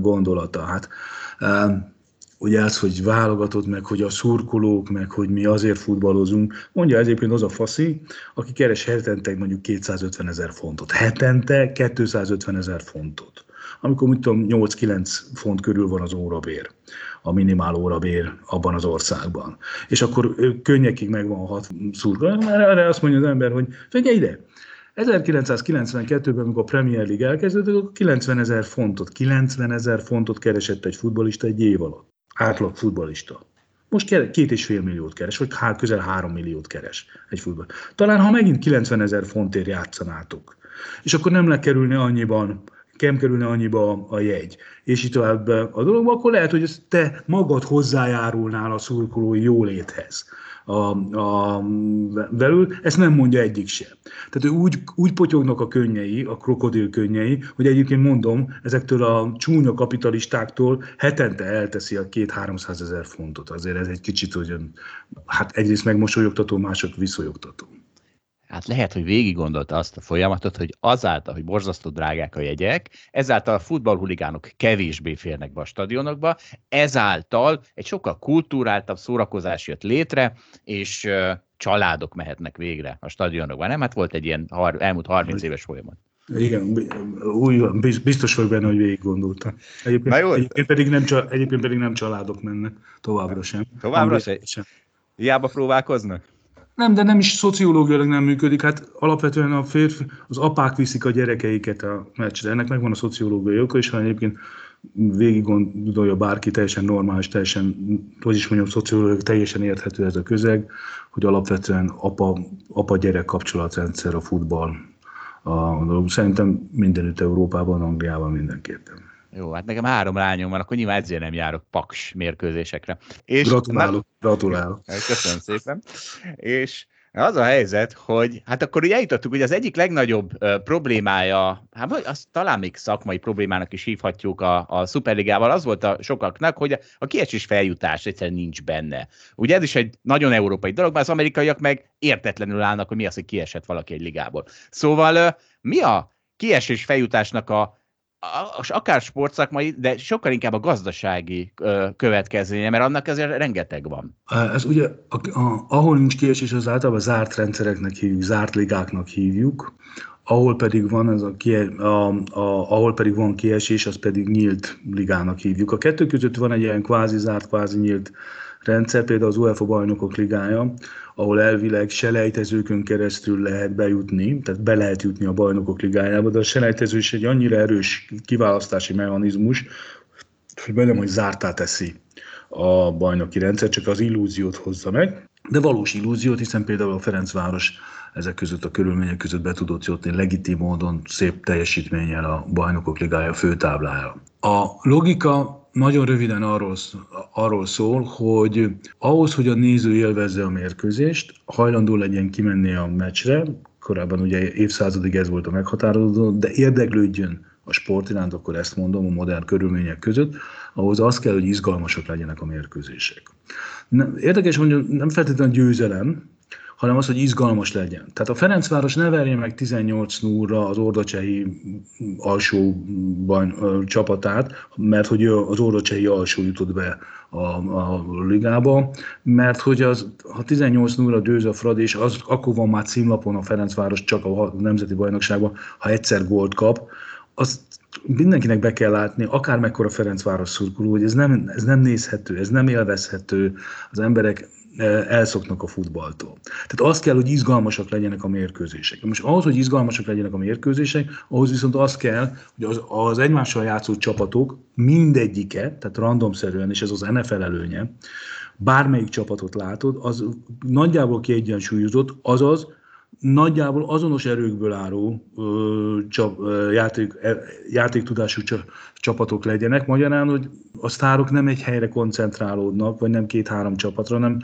B: gondolata. Hát, ugye az, hogy válogatott meg, hogy a szurkolók, meg hogy mi azért futballozunk, mondja egyébként az a faszi, aki keres hetente mondjuk 250 ezer fontot. Hetente 250 ezer fontot. Amikor, mit tudom, 8-9 font körül van az órabér, a minimál órabér abban az országban. És akkor könnyekig megvan a hat szurkoló. Erre azt mondja az ember, hogy figyelj ide, 1992-ben, amikor a Premier League elkezdődött, akkor 90 ezer fontot, 90 ezer fontot keresett egy futbolista egy év alatt átlag futbalista. Most két és fél milliót keres, vagy hát közel három milliót keres egy futball. Talán ha megint 90 ezer fontért játszanátok, és akkor nem lekerülne annyiban kem kerülne annyiba a jegy, és így tovább a dologba, akkor lehet, hogy te magad hozzájárulnál a szurkolói jóléthez a, a, belül, ezt nem mondja egyik sem. Tehát úgy, úgy potyognak a könnyei, a krokodil könnyei, hogy egyébként mondom, ezektől a csúnya kapitalistáktól hetente elteszi a két 300 ezer fontot. Azért ez egy kicsit, hogy hát egyrészt megmosolyogtató, mások viszonyogtató
A: hát lehet, hogy végig gondolta azt a folyamatot, hogy azáltal, hogy borzasztó drágák a jegyek, ezáltal a futballhuligánok kevésbé férnek be a stadionokba, ezáltal egy sokkal kultúráltabb szórakozás jött létre, és családok mehetnek végre a stadionokba. Nem? Hát volt egy ilyen har- elmúlt 30 éves folyamat.
B: Igen, úgy, biztos vagyok benne, hogy végig gondolta. Egyébként, egyébként, pedig nem, egyébként pedig nem családok mennek, továbbra sem.
A: Továbbra sem? sem. Hiába próbálkoznak?
B: Nem, de nem is szociológiailag nem működik. Hát alapvetően a férfi, az apák viszik a gyerekeiket a meccsre. Ennek megvan a szociológiai oka, és ha egyébként végig gondolja bárki, teljesen normális, teljesen, hogy is mondjam, szociológiai, teljesen érthető ez a közeg, hogy alapvetően apa, apa-gyerek kapcsolatrendszer a futball. A, szerintem mindenütt Európában, Angliában mindenképpen.
A: Jó, hát nekem három lányom van, akkor nyilván ezért nem járok paks mérkőzésekre.
B: És gratulálok, na, gratulálok.
A: Köszönöm szépen. És az a helyzet, hogy hát akkor ugye eljutottuk, hogy az egyik legnagyobb uh, problémája, hát vagy azt talán még szakmai problémának is hívhatjuk a, a Superligával, az volt a sokaknak, hogy a kiesés feljutás egyszerűen nincs benne. Ugye ez is egy nagyon európai dolog, mert az amerikaiak meg értetlenül állnak, hogy mi az, hogy kiesett valaki egy ligából. Szóval uh, mi a kiesés feljutásnak a akár sportszakmai, de sokkal inkább a gazdasági következménye, mert annak ezért rengeteg van.
B: Ez ugye, ahol nincs kiesés, az általában zárt rendszereknek hívjuk, zárt ligáknak hívjuk, ahol pedig van ez a, a, a, ahol pedig van kiesés, az pedig nyílt ligának hívjuk. A kettő között van egy ilyen kvázi zárt, kvázi nyílt rendszer, például az UEFA bajnokok ligája, ahol elvileg selejtezőkön keresztül lehet bejutni, tehát be lehet jutni a bajnokok ligájába, de a selejtező is egy annyira erős kiválasztási mechanizmus, hogy benne hogy zártá teszi a bajnoki rendszer, csak az illúziót hozza meg, de valós illúziót, hiszen például a Ferencváros ezek között a körülmények között be tudott jutni legitim módon, szép teljesítménnyel a bajnokok ligája főtáblája. A logika nagyon röviden arról, arról szól, hogy ahhoz, hogy a néző élvezze a mérkőzést, hajlandó legyen kimenni a meccsre, korábban ugye évszázadig ez volt a meghatározó, de érdeklődjön a sport iránt, akkor ezt mondom a modern körülmények között, ahhoz az kell, hogy izgalmasak legyenek a mérkőzések. Érdekes, hogy nem feltétlenül győzelem, hanem az, hogy izgalmas legyen. Tehát a Ferencváros ne verje meg 18 0 az Ordacsehi alsó bajn, csapatát, mert hogy az Ordacsehi alsó jutott be a, a ligába, mert hogy az, ha 18 0 dőz a Frad, és az, akkor van már címlapon a Ferencváros csak a nemzeti bajnokságban, ha egyszer gólt kap, az mindenkinek be kell látni, akár mekkora Ferencváros szurkoló, hogy ez nem, ez nem nézhető, ez nem élvezhető, az emberek elszoknak a futballtól. Tehát az kell, hogy izgalmasak legyenek a mérkőzések. Most ahhoz, hogy izgalmasak legyenek a mérkőzések, ahhoz viszont az kell, hogy az, az egymással játszó csapatok mindegyike, tehát randomszerűen, és ez az NFL előnye, bármelyik csapatot látod, az nagyjából kiegyensúlyozott, azaz nagyjából azonos erőkből álló csap, ö, játék, e, játéktudású csapatok legyenek. Magyarán, hogy a sztárok nem egy helyre koncentrálódnak, vagy nem két-három csapatra, hanem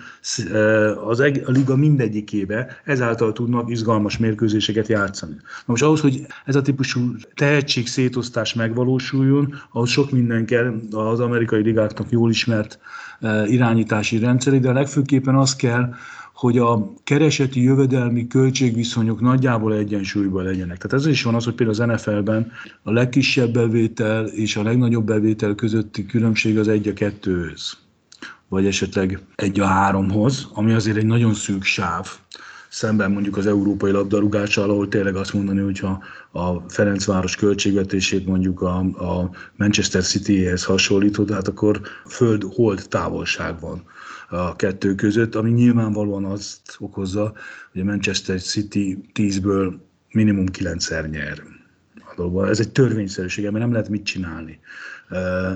B: az eg- a liga mindegyikébe ezáltal tudnak izgalmas mérkőzéseket játszani. Na most ahhoz, hogy ez a típusú tehetség szétosztás megvalósuljon, ahhoz sok minden kell az amerikai ligáknak jól ismert irányítási rendszeri, de a legfőképpen az kell, hogy a kereseti jövedelmi költségviszonyok nagyjából egyensúlyban legyenek. Tehát ez is van az, hogy például az NFL-ben a legkisebb bevétel és a legnagyobb bevétel közötti különbség az egy a kettőhöz, vagy esetleg egy a háromhoz, ami azért egy nagyon szűk sáv, szemben mondjuk az európai labdarúgással, ahol tényleg azt mondani, hogyha a Ferencváros költségvetését mondjuk a, a Manchester City-hez hasonlítod, hát akkor föld-hold távolság van a kettő között, ami nyilvánvalóan azt okozza, hogy a Manchester City 10-ből minimum 9-szer nyer a dologban. Ez egy törvényszerűség, mert nem lehet mit csinálni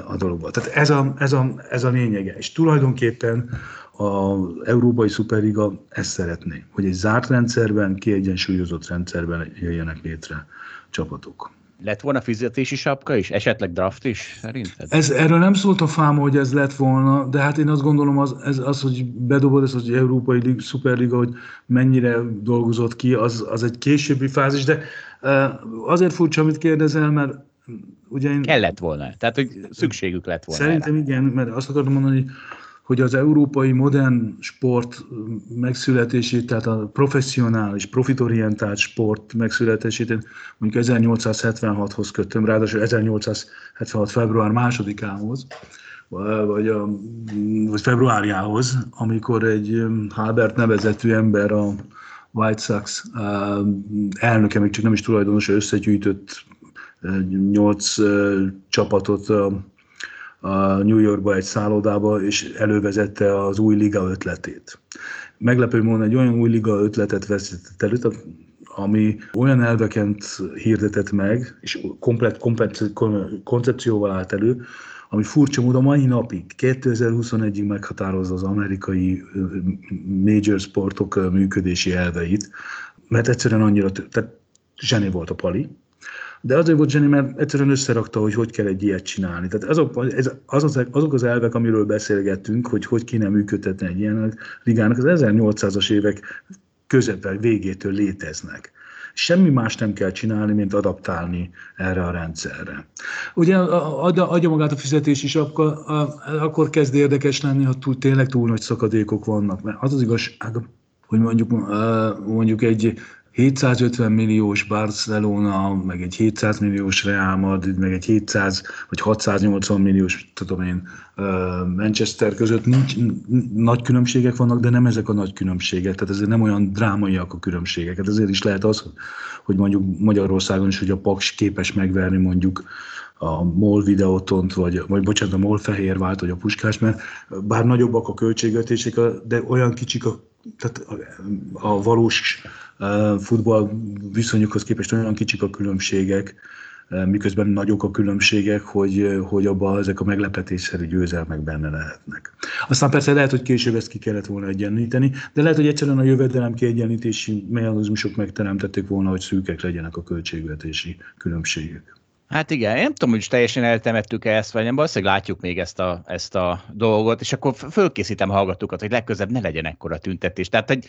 B: a dologban. Tehát ez a, ez a, ez a lényege. És tulajdonképpen az Európai Szuperliga ezt szeretné, hogy egy zárt rendszerben, kiegyensúlyozott rendszerben jöjjenek létre csapatok.
A: Lett volna fizetési sapka is, esetleg draft is, szerinted?
B: Ez, erről nem szólt a fáma, hogy ez lett volna, de hát én azt gondolom, az, ez, az hogy bedobod ez az Európai Lig, Superliga, hogy mennyire dolgozott ki, az, az egy későbbi fázis, de azért furcsa, amit kérdezel, mert ugye én...
A: Kellett volna, tehát hogy szükségük lett volna.
B: Szerintem erre. igen, mert azt akartam mondani, hogy hogy az európai modern sport megszületését, tehát a professzionális, profitorientált sport megszületését mondjuk 1876-hoz kötöm, ráadásul 1876. február másodikához, vagy, a, vagy februárjához, amikor egy Halbert nevezetű ember a White Sox elnöke, még csak nem is tulajdonos, összegyűjtött nyolc csapatot a New Yorkba egy szállodába, és elővezette az új liga ötletét. Meglepő módon egy olyan új liga ötletet veszített elő, ami olyan elvekent hirdetett meg, és komplet koncepcióval állt elő, ami furcsa módon mai napig, 2021-ig meghatározza az amerikai major sportok működési elveit, mert egyszerűen annyira, tehát zseni volt a pali, de azért volt zseni, mert egyszerűen összerakta, hogy hogy kell egy ilyet csinálni. Tehát azok, ez, az az, azok az elvek, amiről beszélgettünk, hogy hogy kéne működtetni egy ilyen ligának, az 1800-as évek közepe végétől léteznek. Semmi más nem kell csinálni, mint adaptálni erre a rendszerre. Ugye adja, adja magát a fizetés is, akkor, akkor kezd érdekes lenni, ha túl, tényleg túl nagy szakadékok vannak. Mert az az igazság, hogy mondjuk, mondjuk egy 750 milliós Barcelona, meg egy 700 milliós Real Madrid, meg egy 700 vagy 680 milliós, tudom én, Manchester között nincs, nagy különbségek vannak, de nem ezek a nagy különbségek, tehát ezért nem olyan drámaiak a különbségek. Hát ezért is lehet az, hogy mondjuk Magyarországon is, hogy a Paks képes megverni mondjuk a MOL videótont, vagy, vagy bocsánat, a MOL fehérvált, vagy a puskás, mert bár nagyobbak a költségvetések, de olyan kicsik a, tehát a, valós futball viszonyukhoz képest olyan kicsik a különbségek, miközben nagyok a különbségek, hogy, hogy abban ezek a meglepetésszerű győzelmek benne lehetnek. Aztán persze lehet, hogy később ezt ki kellett volna egyenlíteni, de lehet, hogy egyszerűen a jövedelem kiegyenlítési mechanizmusok megteremtették volna, hogy szűkek legyenek a költségvetési különbségek.
A: Hát igen, én nem tudom, hogy teljesen eltemettük -e ezt, vagy nem, valószínűleg látjuk még ezt a, ezt a dolgot, és akkor fölkészítem hallgatókat, hogy legközebb ne legyen ekkora tüntetés. Tehát, hogy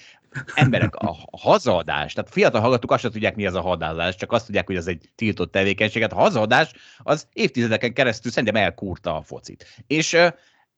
A: emberek, a hazadás, tehát fiatal hallgatók azt sem tudják, mi az a hadázás, csak azt tudják, hogy az egy tiltott tevékenységet. Hát a hazadás az évtizedeken keresztül szerintem elkúrta a focit. És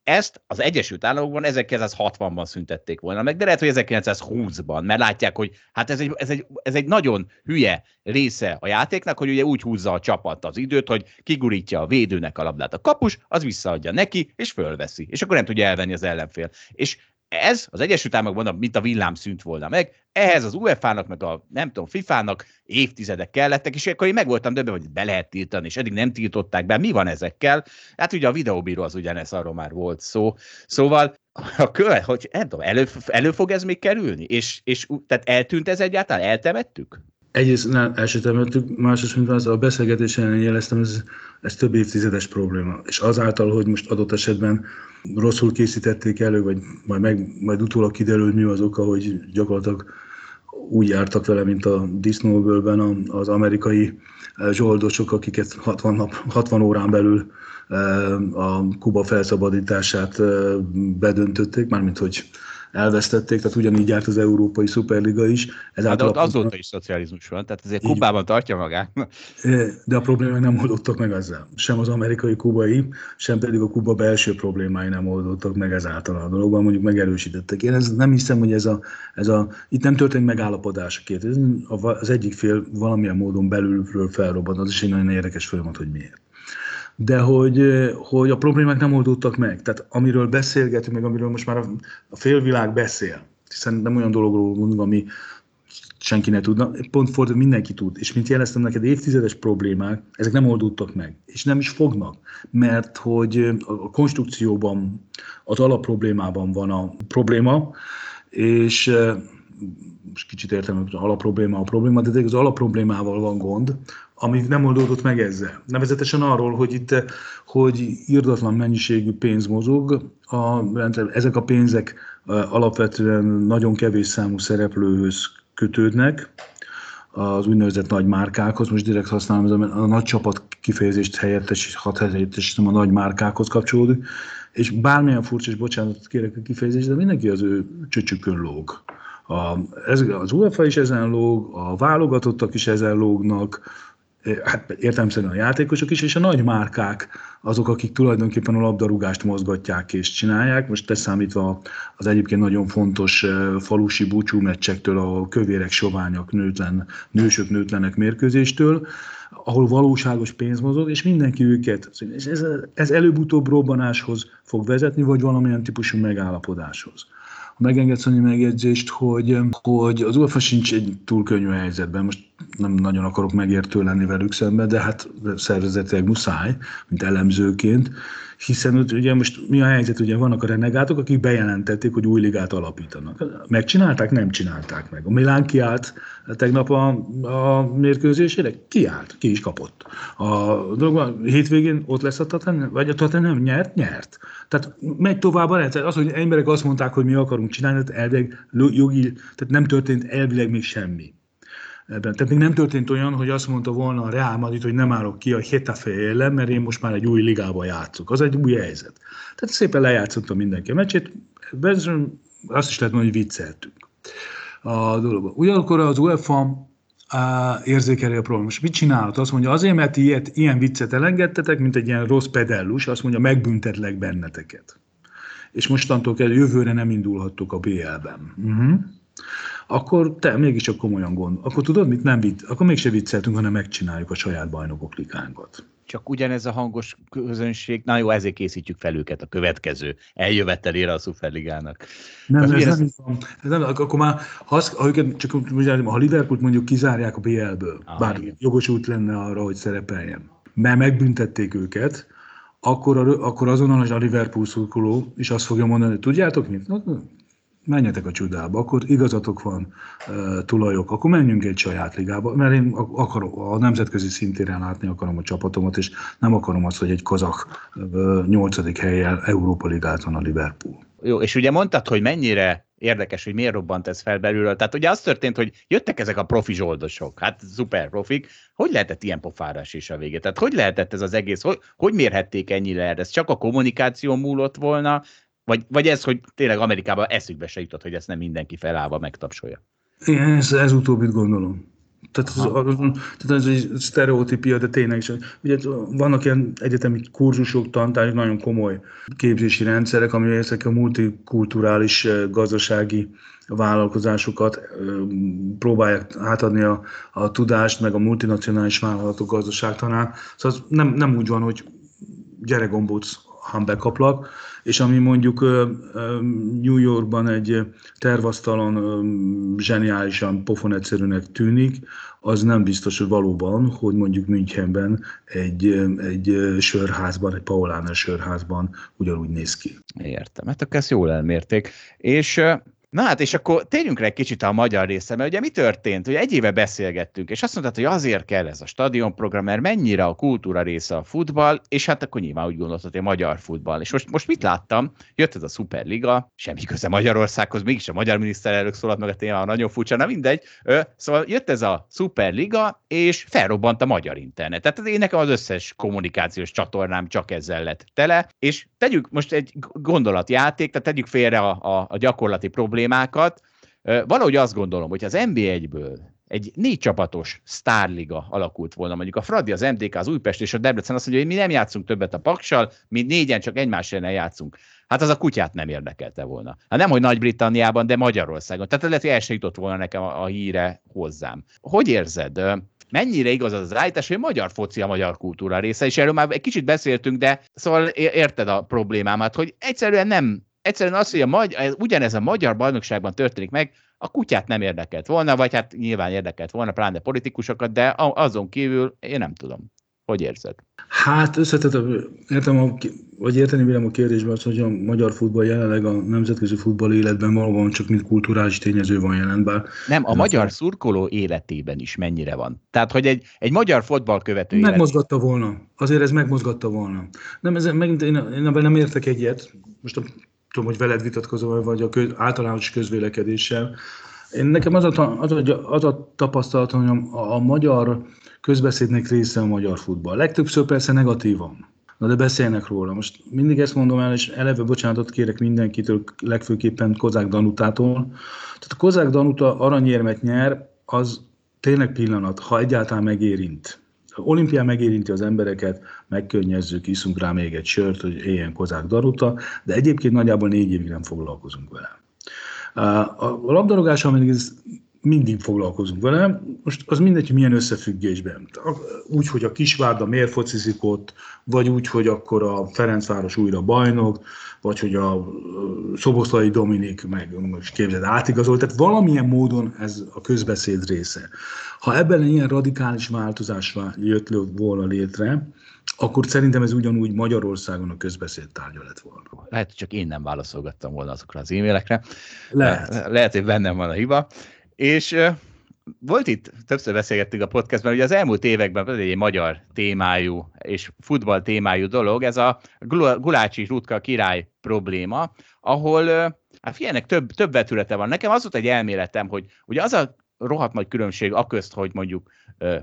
A: ezt az Egyesült Államokban 1960-ban szüntették volna meg, de lehet, hogy 1920-ban, mert látják, hogy hát ez egy, ez, egy, ez egy nagyon hülye része a játéknak, hogy ugye úgy húzza a csapat az időt, hogy kigurítja a védőnek a labdát a kapus, az visszaadja neki, és fölveszi, és akkor nem tudja elvenni az ellenfél. És ez az Egyesült Államokban, mint a villám szűnt volna meg, ehhez az UEFA-nak, meg a nem tudom, FIFA-nak évtizedek kellettek, és akkor én meg voltam döbben, hogy be lehet tiltani, és eddig nem tiltották be. Mi van ezekkel? Hát ugye a videóbíró az ugyanez, arról már volt szó. Szóval a követ, hogy nem tudom, elő, elő fog ez még kerülni? És, és tehát eltűnt ez egyáltalán? Eltemettük?
B: Egyrészt nem, el sem temettük, másrészt, az a beszélgetésen jeleztem, ez, ez több évtizedes probléma. És azáltal, hogy most adott esetben rosszul készítették elő, vagy majd, meg, majd utólag kiderül, mi az oka, hogy gyakorlatilag úgy jártak vele, mint a disznóbőlben az amerikai eh, zsoldosok, akiket 60, nap, 60 órán belül eh, a Kuba felszabadítását eh, bedöntötték, mármint hogy elvesztették, tehát ugyanígy járt az Európai Szuperliga is.
A: Ez hát de ott azóta is szocializmus van, tehát azért Kubában tartja magát.
B: De a problémák nem oldottak meg ezzel. Sem az amerikai kubai, sem pedig a Kuba belső problémái nem oldottak meg ezáltal a dologban, mondjuk megerősítettek. Én ez, nem hiszem, hogy ez a, ez a, itt nem történt megállapodás a két. Az egyik fél valamilyen módon belülről felrobban, az is egy nagyon érdekes folyamat, hogy miért de hogy, hogy a problémák nem oldódtak meg. Tehát amiről beszélgetünk, meg amiről most már a, a félvilág beszél, hiszen nem olyan dologról mondunk, ami senki ne tudna, pont fordítva mindenki tud. És mint jeleztem neked, évtizedes problémák, ezek nem oldódtak meg, és nem is fognak, mert hogy a konstrukcióban, az alapproblémában van a probléma, és most kicsit értem, hogy az alapprobléma a probléma, de az alapproblémával van gond, ami nem oldódott meg ezzel. Nevezetesen arról, hogy itt hogy írdatlan mennyiségű pénz mozog, a, ezek a pénzek alapvetően nagyon kevés számú szereplőhöz kötődnek, az úgynevezett nagy márkákhoz, most direkt használom a nagy csapat kifejezést helyettes, hat helyettesítem a nagy márkákhoz kapcsolódik, és bármilyen furcsa, és bocsánat kérek a kifejezést, de mindenki az ő csöcsükön lóg. A, ez, az UEFA is ezen lóg, a válogatottak is ezen lógnak, hát értelemszerűen a játékosok is, és a nagy márkák azok, akik tulajdonképpen a labdarúgást mozgatják és csinálják. Most te számítva az egyébként nagyon fontos falusi búcsú meccsektől, a kövérek, soványak, nőtlen, nősök, nőtlenek mérkőzéstől, ahol valóságos pénz mozog, és mindenki őket, és ez, ez előbb-utóbb robbanáshoz fog vezetni, vagy valamilyen típusú megállapodáshoz megengedsz annyi megjegyzést, hogy, hogy az UEFA sincs egy túl könnyű helyzetben. Most nem nagyon akarok megértő lenni velük szemben, de hát szervezetileg muszáj, mint elemzőként, hiszen ugye most mi a helyzet, ugye vannak a renegátok, akik bejelentették, hogy új ligát alapítanak. Megcsinálták? Nem csinálták meg. A Milán kiállt tegnap a, a mérkőzésére? Kiállt, ki is kapott. A dolog, hétvégén ott lesz a Tottenham, vagy a Tottenham nyert? Nyert. Tehát megy tovább a rendszer. Az, hogy emberek azt mondták, hogy mi akarunk csinálni, tehát elvileg jogi, tehát nem történt elvileg még semmi ebben. Tehát még nem történt olyan, hogy azt mondta volna a Real Madrid, hogy nem állok ki a Hetafe ellen, mert én most már egy új ligába játszok. Az egy új helyzet. Tehát szépen lejátszottam mindenki a meccsét, azt is lehet mondani, hogy vicceltünk a dologba. Ugyanakkor az UEFA érzékeli a problémát. Most mit csinálhat? Azt mondja, azért, mert ilyet, ilyen viccet elengedtetek, mint egy ilyen rossz pedellus, azt mondja, megbüntetlek benneteket. És mostantól kell jövőre nem indulhattok a BL-ben. Uh-huh akkor te mégiscsak komolyan gond. Akkor tudod, mit nem vitt? Akkor mégse vicceltünk, hanem megcsináljuk a saját bajnokok likánkat.
A: Csak ugyanez a hangos közönség, na jó, ezért készítjük fel őket a következő eljövetelére a Superligának.
B: Nem, ez, ez, nem, van. ez nem, akkor már, ha, ha őket, csak ha Liverpoolt mondjuk kizárják a BL-ből, ah, bár igen. jogosult lenne arra, hogy szerepeljen, mert megbüntették őket, akkor, akkor azonnal a Liverpool szurkoló is azt fogja mondani, hogy tudjátok mit? Menjetek a csodába, akkor igazatok van, tulajok, akkor menjünk egy saját ligába, mert én akarok, a nemzetközi szintéren látni akarom a csapatomat, és nem akarom azt, hogy egy kazak nyolcadik helyen Európa ligát a Liverpool.
A: Jó, és ugye mondtad, hogy mennyire érdekes, hogy miért robbant ez fel belülről. Tehát ugye az történt, hogy jöttek ezek a profi zsoldosok, hát szuper profik, hogy lehetett ilyen pofárás is a vége? Tehát hogy lehetett ez az egész, hogy, hogy mérhették ennyire erre? Ez csak a kommunikáció múlott volna, vagy, vagy ez, hogy tényleg Amerikában eszükbe se jutott, hogy ezt nem mindenki felállva megtapsolja?
B: Igen, ez, ez utóbbit gondolom. Tehát ez, az, tehát ez egy sztereotípia, de tényleg is. Ugye vannak ilyen egyetemi kurzusok, tantárgyak, nagyon komoly képzési rendszerek, ami ezek a multikulturális gazdasági vállalkozásokat próbálják átadni a, a tudást, meg a multinacionális vállalatok gazdaságtanán. Szóval nem, nem úgy van, hogy gyere gombóc, han bekaplak, és ami mondjuk New Yorkban egy tervasztalon zseniálisan pofon egyszerűnek tűnik, az nem biztos, hogy valóban, hogy mondjuk Münchenben egy, egy sörházban, egy Pauláner sörházban ugyanúgy néz ki.
A: Értem, hát akkor ezt jól elmérték. És Na hát, és akkor térjünk rá egy kicsit a magyar része, mert ugye mi történt? Ugye egy éve beszélgettünk, és azt mondtad, hogy azért kell ez a stadionprogram, mert mennyire a kultúra része a futball, és hát akkor nyilván úgy gondoltad, hogy a magyar futball. És most, most mit láttam? Jött ez a Superliga, semmi köze Magyarországhoz, mégis a magyar miniszterelnök szólalt meg a téma, nagyon furcsa, na mindegy. Szóval jött ez a Superliga, és felrobbant a magyar internet. Tehát én nekem az összes kommunikációs csatornám csak ezzel lett tele, és tegyük most egy gondolatjáték, tehát tegyük félre a, a, a gyakorlati problémát, problémákat. Valahogy azt gondolom, hogy az NB1-ből egy négy csapatos sztárliga alakult volna, mondjuk a Fradi, az MDK, az Újpest és a Debrecen azt mondja, hogy mi nem játszunk többet a Paksal, mi négyen csak egymás ellen játszunk. Hát az a kutyát nem érdekelte volna. Hát nem, hogy Nagy-Britanniában, de Magyarországon. Tehát lehet, hogy el se jutott volna nekem a, a híre hozzám. Hogy érzed? mennyire igaz az az állítás, hogy magyar foci a magyar kultúra része, és erről már egy kicsit beszéltünk, de szóval érted a problémámat, hogy egyszerűen nem egyszerűen az, hogy a magy- ugyanez a magyar bajnokságban történik meg, a kutyát nem érdekelt volna, vagy hát nyilván érdekelt volna, pláne politikusokat, de azon kívül én nem tudom. Hogy érzed?
B: Hát összetettem, értem, a, vagy érteni vélem a kérdésben azt, hogy a magyar futball jelenleg a nemzetközi futball életben valóban csak mint kulturális tényező van jelen, bár...
A: Nem, a magyar a... szurkoló életében is mennyire van. Tehát, hogy egy, egy magyar futball követő
B: Megmozgatta élet... volna. Azért ez megmozgatta volna. Nem, ez, megint én, én nem értek egyet. Most a tudom, hogy veled vitatkozom, vagy a köz, általános közvélekedéssel. Én nekem az a, az a, az a tapasztalatom, hogy a, a magyar közbeszédnek része a magyar futball. Legtöbbször persze negatívan. Na de beszélnek róla. Most mindig ezt mondom el, és eleve bocsánatot kérek mindenkitől, legfőképpen Kozák Danutától. Tehát a Kozák Danuta aranyérmet nyer, az tényleg pillanat, ha egyáltalán megérint. Olimpián megérinti az embereket, megkönnyezzük, iszunk rá még egy sört, hogy éljen Kozák Danuta, de egyébként nagyjából négy évig nem foglalkozunk vele. A labdarúgással mindig ez mindig foglalkozunk vele. Most az mindegy, hogy milyen összefüggésben. Úgy, hogy a Kisvárda miért focizik ott, vagy úgy, hogy akkor a Ferencváros újra bajnok, vagy hogy a Szoboszlai Dominik meg most képzeld átigazolt. Tehát valamilyen módon ez a közbeszéd része. Ha ebben ilyen radikális változás jött volna létre, akkor szerintem ez ugyanúgy Magyarországon a közbeszéd tárgya lett volna.
A: Lehet, hogy csak én nem válaszolgattam volna azokra az e-mailekre.
B: Lehet.
A: Lehet, hogy bennem van a hiba. És volt itt, többször beszélgettünk a podcastban, hogy az elmúlt években egy magyar témájú és futball témájú dolog, ez a Gulácsi Rutka király probléma, ahol hát figyelnek, több, több vetülete van. Nekem az volt egy elméletem, hogy ugye az a rohadt nagy különbség aközt, hogy mondjuk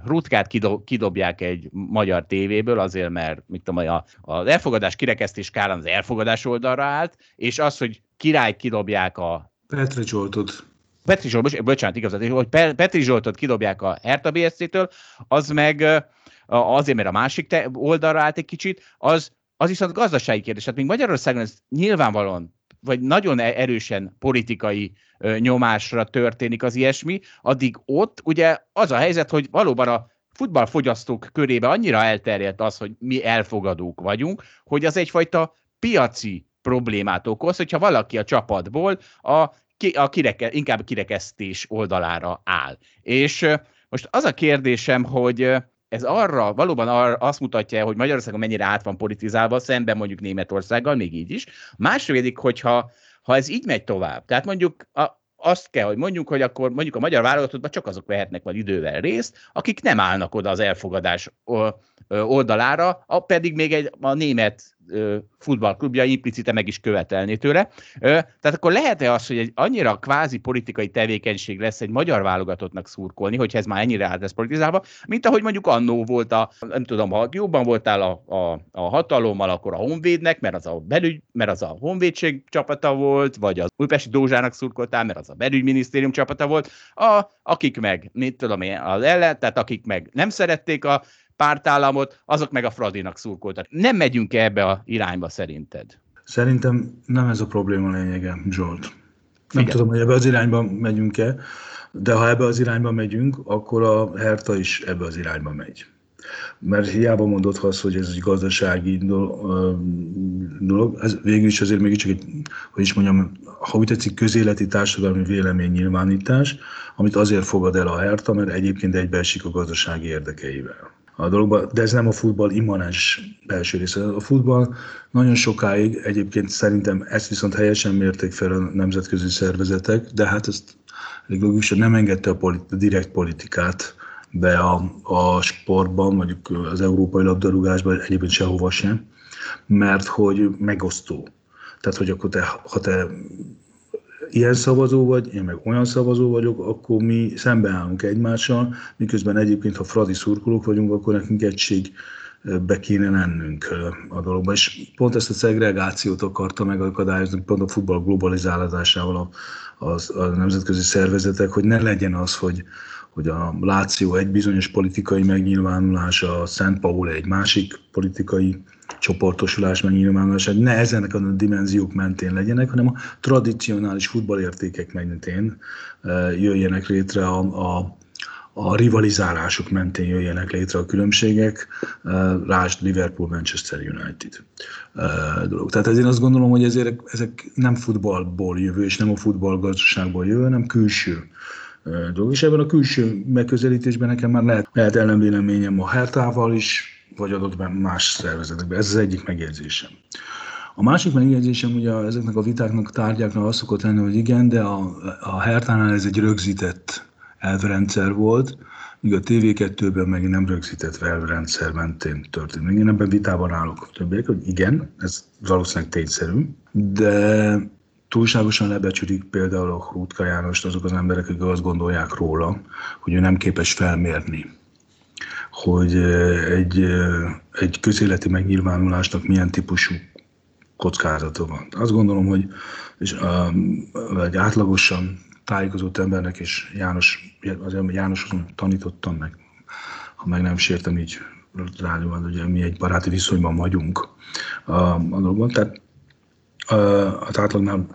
A: Rutkát kidobják egy magyar tévéből, azért mert mit tudom, a, az elfogadás kirekesztés kárán az elfogadás oldalra állt, és az, hogy király kidobják a
B: Petre Zsoltot.
A: Petri Zsolt, bocsánat, igazad, hogy Petri Zsoltot kidobják a Hertha BSC-től, az meg azért, mert a másik te, oldalra állt egy kicsit, az, az viszont gazdasági kérdés. Hát még Magyarországon ez nyilvánvalóan vagy nagyon e-, erősen politikai nyomásra történik az ilyesmi, addig ott ugye az a helyzet, hogy valóban a futballfogyasztók körébe annyira elterjedt az, hogy mi elfogadók vagyunk, hogy az egyfajta piaci problémát okoz, hogyha valaki a csapatból a ki, a kireke, inkább kirekesztés oldalára áll. És most az a kérdésem, hogy ez arra, valóban arra azt mutatja, hogy Magyarországon mennyire át van politizálva, szemben mondjuk Németországgal, még így is. Másrészt, hogyha ha ez így megy tovább, tehát mondjuk a, azt kell, hogy mondjuk, hogy akkor mondjuk a magyar válogatottban csak azok vehetnek majd idővel részt, akik nem állnak oda az elfogadás oldalára, a pedig még egy a német futballklubja implicite meg is követelni tőle. Tehát akkor lehet-e az, hogy egy annyira kvázi politikai tevékenység lesz egy magyar válogatottnak szurkolni, hogyha ez már ennyire át lesz politizálva, mint ahogy mondjuk annó volt a, nem tudom, ha jobban voltál a, a, a hatalommal, akkor a Honvédnek, mert az a belügy, mert az a Honvédség csapata volt, vagy az Újpesti Dózsának szurkoltál, mert az a belügyminisztérium csapata volt, a, akik meg, mit tudom én, az ellen, tehát akik meg nem szerették a pártállamot, azok meg a Fradinak szurkoltak. Nem megyünk -e ebbe a irányba szerinted?
B: Szerintem nem ez a probléma lényege, Zsolt. Nem Igen. tudom, hogy ebbe az irányba megyünk-e, de ha ebbe az irányba megyünk, akkor a Herta is ebbe az irányba megy. Mert hiába mondod azt, hogy ez egy gazdasági dolog, ez végül is azért mégiscsak egy, hogy is mondjam, ha úgy tetszik, közéleti társadalmi véleménynyilvánítás, amit azért fogad el a Herta, mert egyébként egybeesik a gazdasági érdekeivel a dologba, de ez nem a futball immanens belső része. A futball nagyon sokáig, egyébként szerintem ezt viszont helyesen mérték fel a nemzetközi szervezetek, de hát ezt elég logikusan nem engedte a, politi- a direkt politikát be a, a sportban, mondjuk az európai labdarúgásban, egyébként sehova sem, mert hogy megosztó. Tehát, hogy akkor te, ha te ilyen szavazó vagy, én meg olyan szavazó vagyok, akkor mi szembeállunk egymással, miközben egyébként, ha fradi szurkolók vagyunk, akkor nekünk egység be kéne lennünk a dologba. És pont ezt a szegregációt akarta megakadályozni, pont a futball globalizálásával a, a, a nemzetközi szervezetek, hogy ne legyen az, hogy, hogy a Láció egy bizonyos politikai megnyilvánulása, a Szent Paul egy másik politikai csoportosulás megnyilvánulása, ne ezenek a dimenziók mentén legyenek, hanem a tradicionális futballértékek mentén jöjjenek létre a, a, a rivalizálások mentén jöjjenek létre a különbségek, lásd Liverpool, Manchester United dolog. Tehát ezért azt gondolom, hogy ezért ezek nem futballból jövő, és nem a futballgazdaságból jövő, hanem külső dolog. És ebben a külső megközelítésben nekem már lehet, lehet ellenvéleményem a Hertával is, vagy adott más szervezetekben. Ez az egyik megjegyzésem. A másik megjegyzésem ugye ezeknek a vitáknak, tárgyáknak az szokott lenni, hogy igen, de a, a Hertánál ez egy rögzített elvrendszer volt, míg a TV2-ben meg nem rögzített elvrendszer mentén történik. Én ebben vitában állok többiek, hogy igen, ez valószínűleg tényszerű, de túlságosan lebecsülik például a Hrutka Jánost azok az emberek, akik azt gondolják róla, hogy ő nem képes felmérni, hogy egy, egy közéleti megnyilvánulásnak milyen típusú kockázata van. Azt gondolom, hogy és, uh, egy átlagosan tájékozott embernek, és János, az Jánoson tanítottam meg, ha meg nem sértem így rádióban, ugye mi egy baráti viszonyban vagyunk a, a dologban, tehát az átlagnál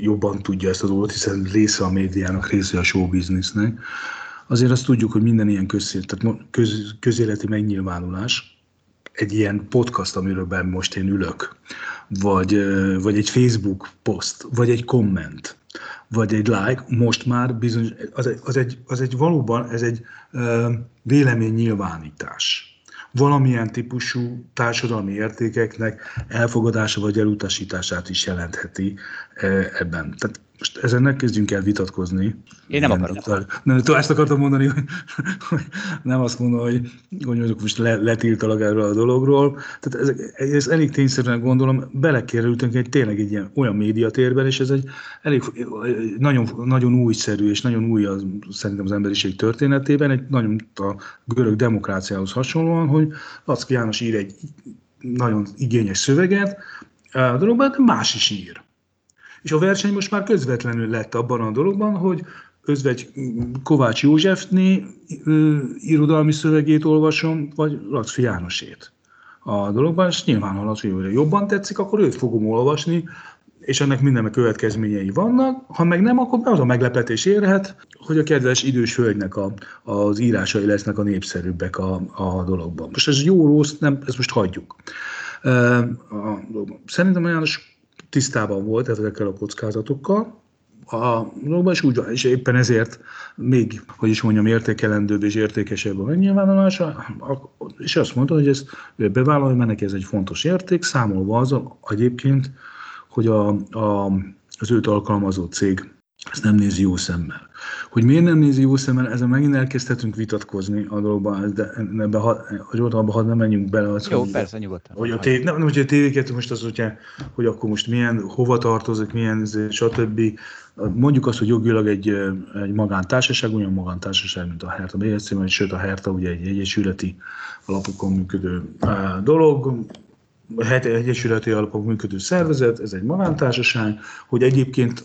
B: jobban tudja ezt a dolgot, hiszen része a médiának, része a showbiznisznek. Azért azt tudjuk, hogy minden ilyen közélet, tehát köz, közéleti megnyilvánulás, egy ilyen podcast, amiről ben most én ülök, vagy, vagy egy Facebook poszt, vagy egy komment, vagy egy like, most már bizonyos, az egy, az egy, az egy valóban, ez egy uh, véleménynyilvánítás valamilyen típusú társadalmi értékeknek elfogadása vagy elutasítását is jelentheti ebben. Tehát most ezen ne kezdjünk el vitatkozni.
A: Én nem akarok.
B: Nem, nem, ezt akartam mondani, hogy, hogy nem azt mondom, hogy, hogy mondjuk most le, letiltalak erről a dologról. Tehát ez, ez elég tényszerűen gondolom, belekerültünk egy tényleg egy ilyen olyan médiatérben, és ez egy elég nagyon, nagyon újszerű és nagyon új az, szerintem az emberiség történetében, egy nagyon a görög demokráciához hasonlóan, hogy Lackó János ír egy nagyon igényes szöveget, a dologban, de más is ír. És a verseny most már közvetlenül lett abban a dologban, hogy özvegy Kovács Józsefné irodalmi szövegét olvasom, vagy Laci Jánosét a dologban, és nyilván, ha Laci jobban tetszik, akkor őt fogom olvasni, és ennek minden következményei vannak, ha meg nem, akkor az a meglepetés érhet, hogy a kedves idős hölgynek a, az írásai lesznek a népszerűbbek a, a dologban. Most ez jó, rossz, nem, ezt most hagyjuk. Szerintem János tisztában volt ezekkel a kockázatokkal, a dologban, és, úgy, és éppen ezért még, hogy is mondjam, értékelendőbb és értékesebb a megnyilvánulása, és azt mondta, hogy ezt bevállalja, mert neki ez egy fontos érték, számolva azzal egyébként, hogy a, a, az őt alkalmazó cég ezt nem nézi jó szemmel. Hogy miért nem nézi jó szemmel, ezen megint elkezdhetünk vitatkozni a dologban, de ebbe, ha, hogy ott abba, ha nem menjünk bele. Az,
A: jó, hogy, persze, nyugodtan.
B: Hogy a, tév, nem, hogy a tévéket most az, hogyha, hogy akkor most milyen, hova tartozik, milyen, stb. Mondjuk azt, hogy jogilag egy, egy magántársaság, olyan magántársaság, mint a Herta BSC, vagy sőt a Herta ugye egy egyesületi alapokon működő dolog, egyesületi alapokon működő szervezet, ez egy magántársaság, hogy egyébként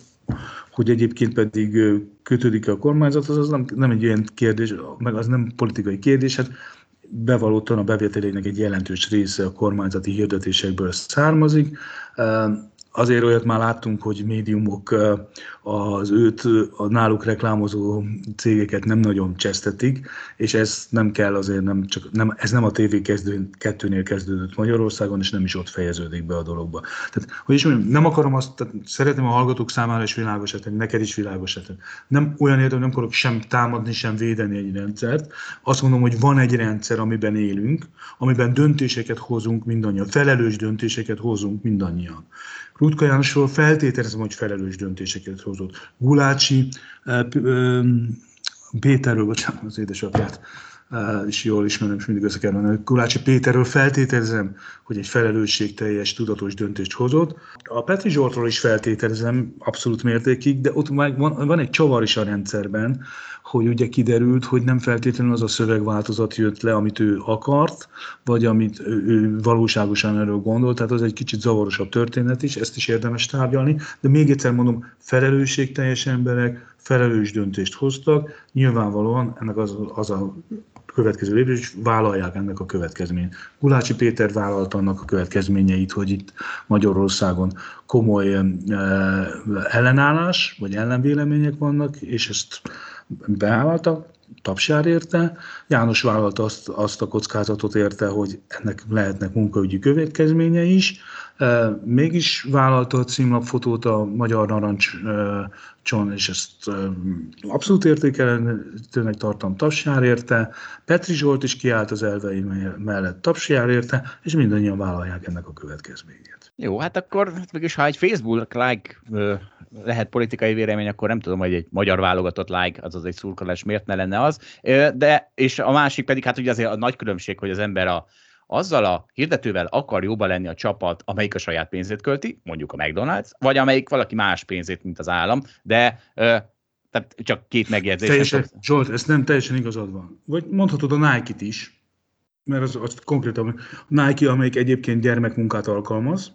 B: hogy egyébként pedig kötődik a kormányzathoz, az nem, nem egy olyan kérdés, meg az nem politikai kérdés, hát bevallottan a bevételének egy jelentős része a kormányzati hirdetésekből származik. Azért olyat már láttunk, hogy médiumok az őt, a náluk reklámozó cégeket nem nagyon csesztetik, és ez nem kell azért, nem csak, nem, ez nem a TV kezdő, kettőnél kezdődött Magyarországon, és nem is ott fejeződik be a dologba. Tehát, hogy is mondjam, nem akarom azt, tehát szeretném a hallgatók számára is világos tenni, neked is világos tenni. Nem olyan értem, nem akarok sem támadni, sem védeni egy rendszert. Azt mondom, hogy van egy rendszer, amiben élünk, amiben döntéseket hozunk mindannyian, felelős döntéseket hozunk mindannyian. Rutka Jánosról feltételezem, hogy felelős döntéseket hozott. Gulácsi, Péterről, bocsánat, az édesapját is jól ismerem, és mindig össze kell mondani, Gulácsi Péterről feltételezem, hogy egy felelősségteljes, tudatos döntést hozott. A Petri Zsoltról is feltételezem abszolút mértékig, de ott van, van egy csavar is a rendszerben, hogy ugye kiderült, hogy nem feltétlenül az a szövegváltozat jött le, amit ő akart, vagy amit ő valóságosan erről gondolt, tehát az egy kicsit zavarosabb történet is, ezt is érdemes tárgyalni, de még egyszer mondom, felelősségteljes emberek felelős döntést hoztak, nyilvánvalóan ennek az, az a következő lépés, és vállalják ennek a következményt. Gulácsi Péter vállalt annak a következményeit, hogy itt Magyarországon komoly eh, ellenállás, vagy ellenvélemények vannak, és ezt beálltak, tapsjár érte, János vállalta azt, azt a kockázatot érte, hogy ennek lehetnek munkaügyi következménye is, mégis vállalta a címlapfotót a Magyar Narancson, és ezt abszolút értékelőnek tartom, tapsjár érte, Petri Zsolt is kiállt az elvei mellett, tapsjár érte, és mindannyian vállalják ennek a következményét.
A: Jó, hát akkor mégis, ha egy Facebook like lehet politikai vélemény, akkor nem tudom, hogy egy magyar válogatott like, azaz egy szurkolás miért ne lenne az. De, és a másik pedig, hát ugye azért a nagy különbség, hogy az ember a, azzal a hirdetővel akar jóba lenni a csapat, amelyik a saját pénzét költi, mondjuk a McDonald's, vagy amelyik valaki más pénzét, mint az állam, de tehát csak két megjegyzés.
B: Teljesen, Zsolt, ez nem teljesen igazad van. Vagy mondhatod a Nike-t is, mert az, az konkrétan a Nike, amelyik egyébként gyermekmunkát alkalmaz,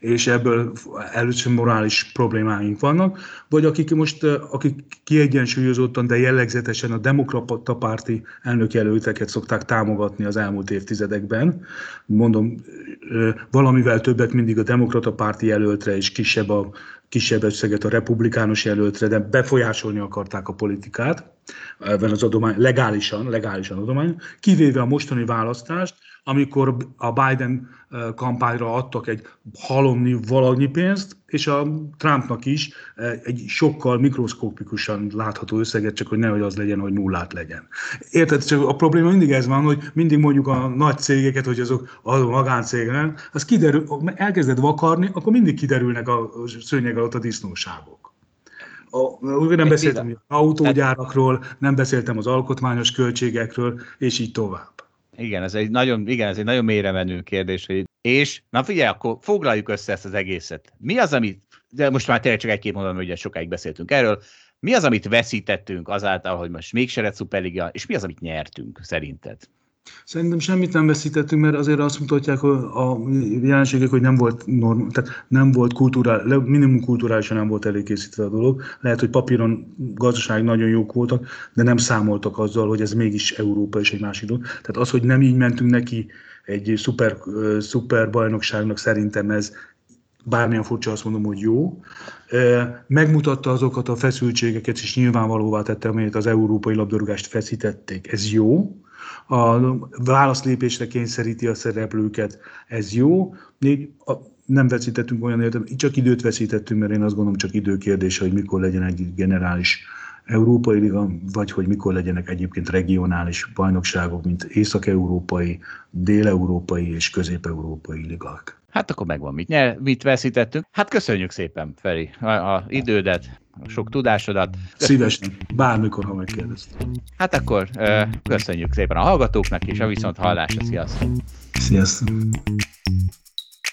B: és ebből először morális problémáink vannak, vagy akik most, akik kiegyensúlyozottan, de jellegzetesen a demokrata párti elnökjelölteket szokták támogatni az elmúlt évtizedekben. Mondom, valamivel többet mindig a demokrata párti jelöltre, és kisebb, a, kisebb összeget a republikánus jelöltre, de befolyásolni akarták a politikát ebben az adomány, legálisan, legálisan adomány, kivéve a mostani választást, amikor a Biden kampányra adtak egy halomni valanyi pénzt, és a Trumpnak is egy sokkal mikroszkópikusan látható összeget, csak hogy nehogy az legyen, hogy nullát legyen. Érted? Csak a probléma mindig ez van, hogy mindig mondjuk a nagy cégeket, hogy azok a magáncégek, az kiderül, elkezded vakarni, akkor mindig kiderülnek a szőnyeg alatt a disznóságok. A, nem beszéltem az autógyárakról, nem beszéltem az alkotmányos költségekről, és így tovább.
A: Igen, ez egy nagyon, igen, ez egy nagyon mélyre menő kérdés. Hogy, és, na figyelj, akkor foglaljuk össze ezt az egészet. Mi az, amit, de most már tényleg csak egy-két mondatom, hogy ugye sokáig beszéltünk erről, mi az, amit veszítettünk azáltal, hogy most mégse lett szuperliga, és mi az, amit nyertünk, szerinted?
B: Szerintem semmit nem veszítettünk, mert azért azt mutatják a jelenségek, hogy nem volt norm, tehát nem volt kulturál, minimum kulturálisan nem volt előkészítve a dolog. Lehet, hogy papíron gazdaság nagyon jók voltak, de nem számoltak azzal, hogy ez mégis Európa és egy másik dolog. Tehát az, hogy nem így mentünk neki egy szuper, szuper bajnokságnak szerintem ez bármilyen furcsa azt mondom, hogy jó. Megmutatta azokat a feszültségeket, és nyilvánvalóvá tette, amelyet az európai labdarúgást feszítették. Ez jó a válaszlépésre kényszeríti a szereplőket, ez jó. Még a, nem veszítettünk olyan értem, csak időt veszítettünk, mert én azt gondolom csak idő kérdése, hogy mikor legyen egy generális európai liga, vagy hogy mikor legyenek egyébként regionális bajnokságok, mint észak-európai, dél-európai és közép-európai ligák.
A: Hát akkor megvan, mit, nyer, mit veszítettünk. Hát köszönjük szépen, Feri, a, a idődet, a sok tudásodat.
B: Szívesen, bármikor, ha megkérdeztem.
A: Hát akkor köszönjük szépen a hallgatóknak, és a viszont hallásra. Sziasztok!
B: Sziasztok!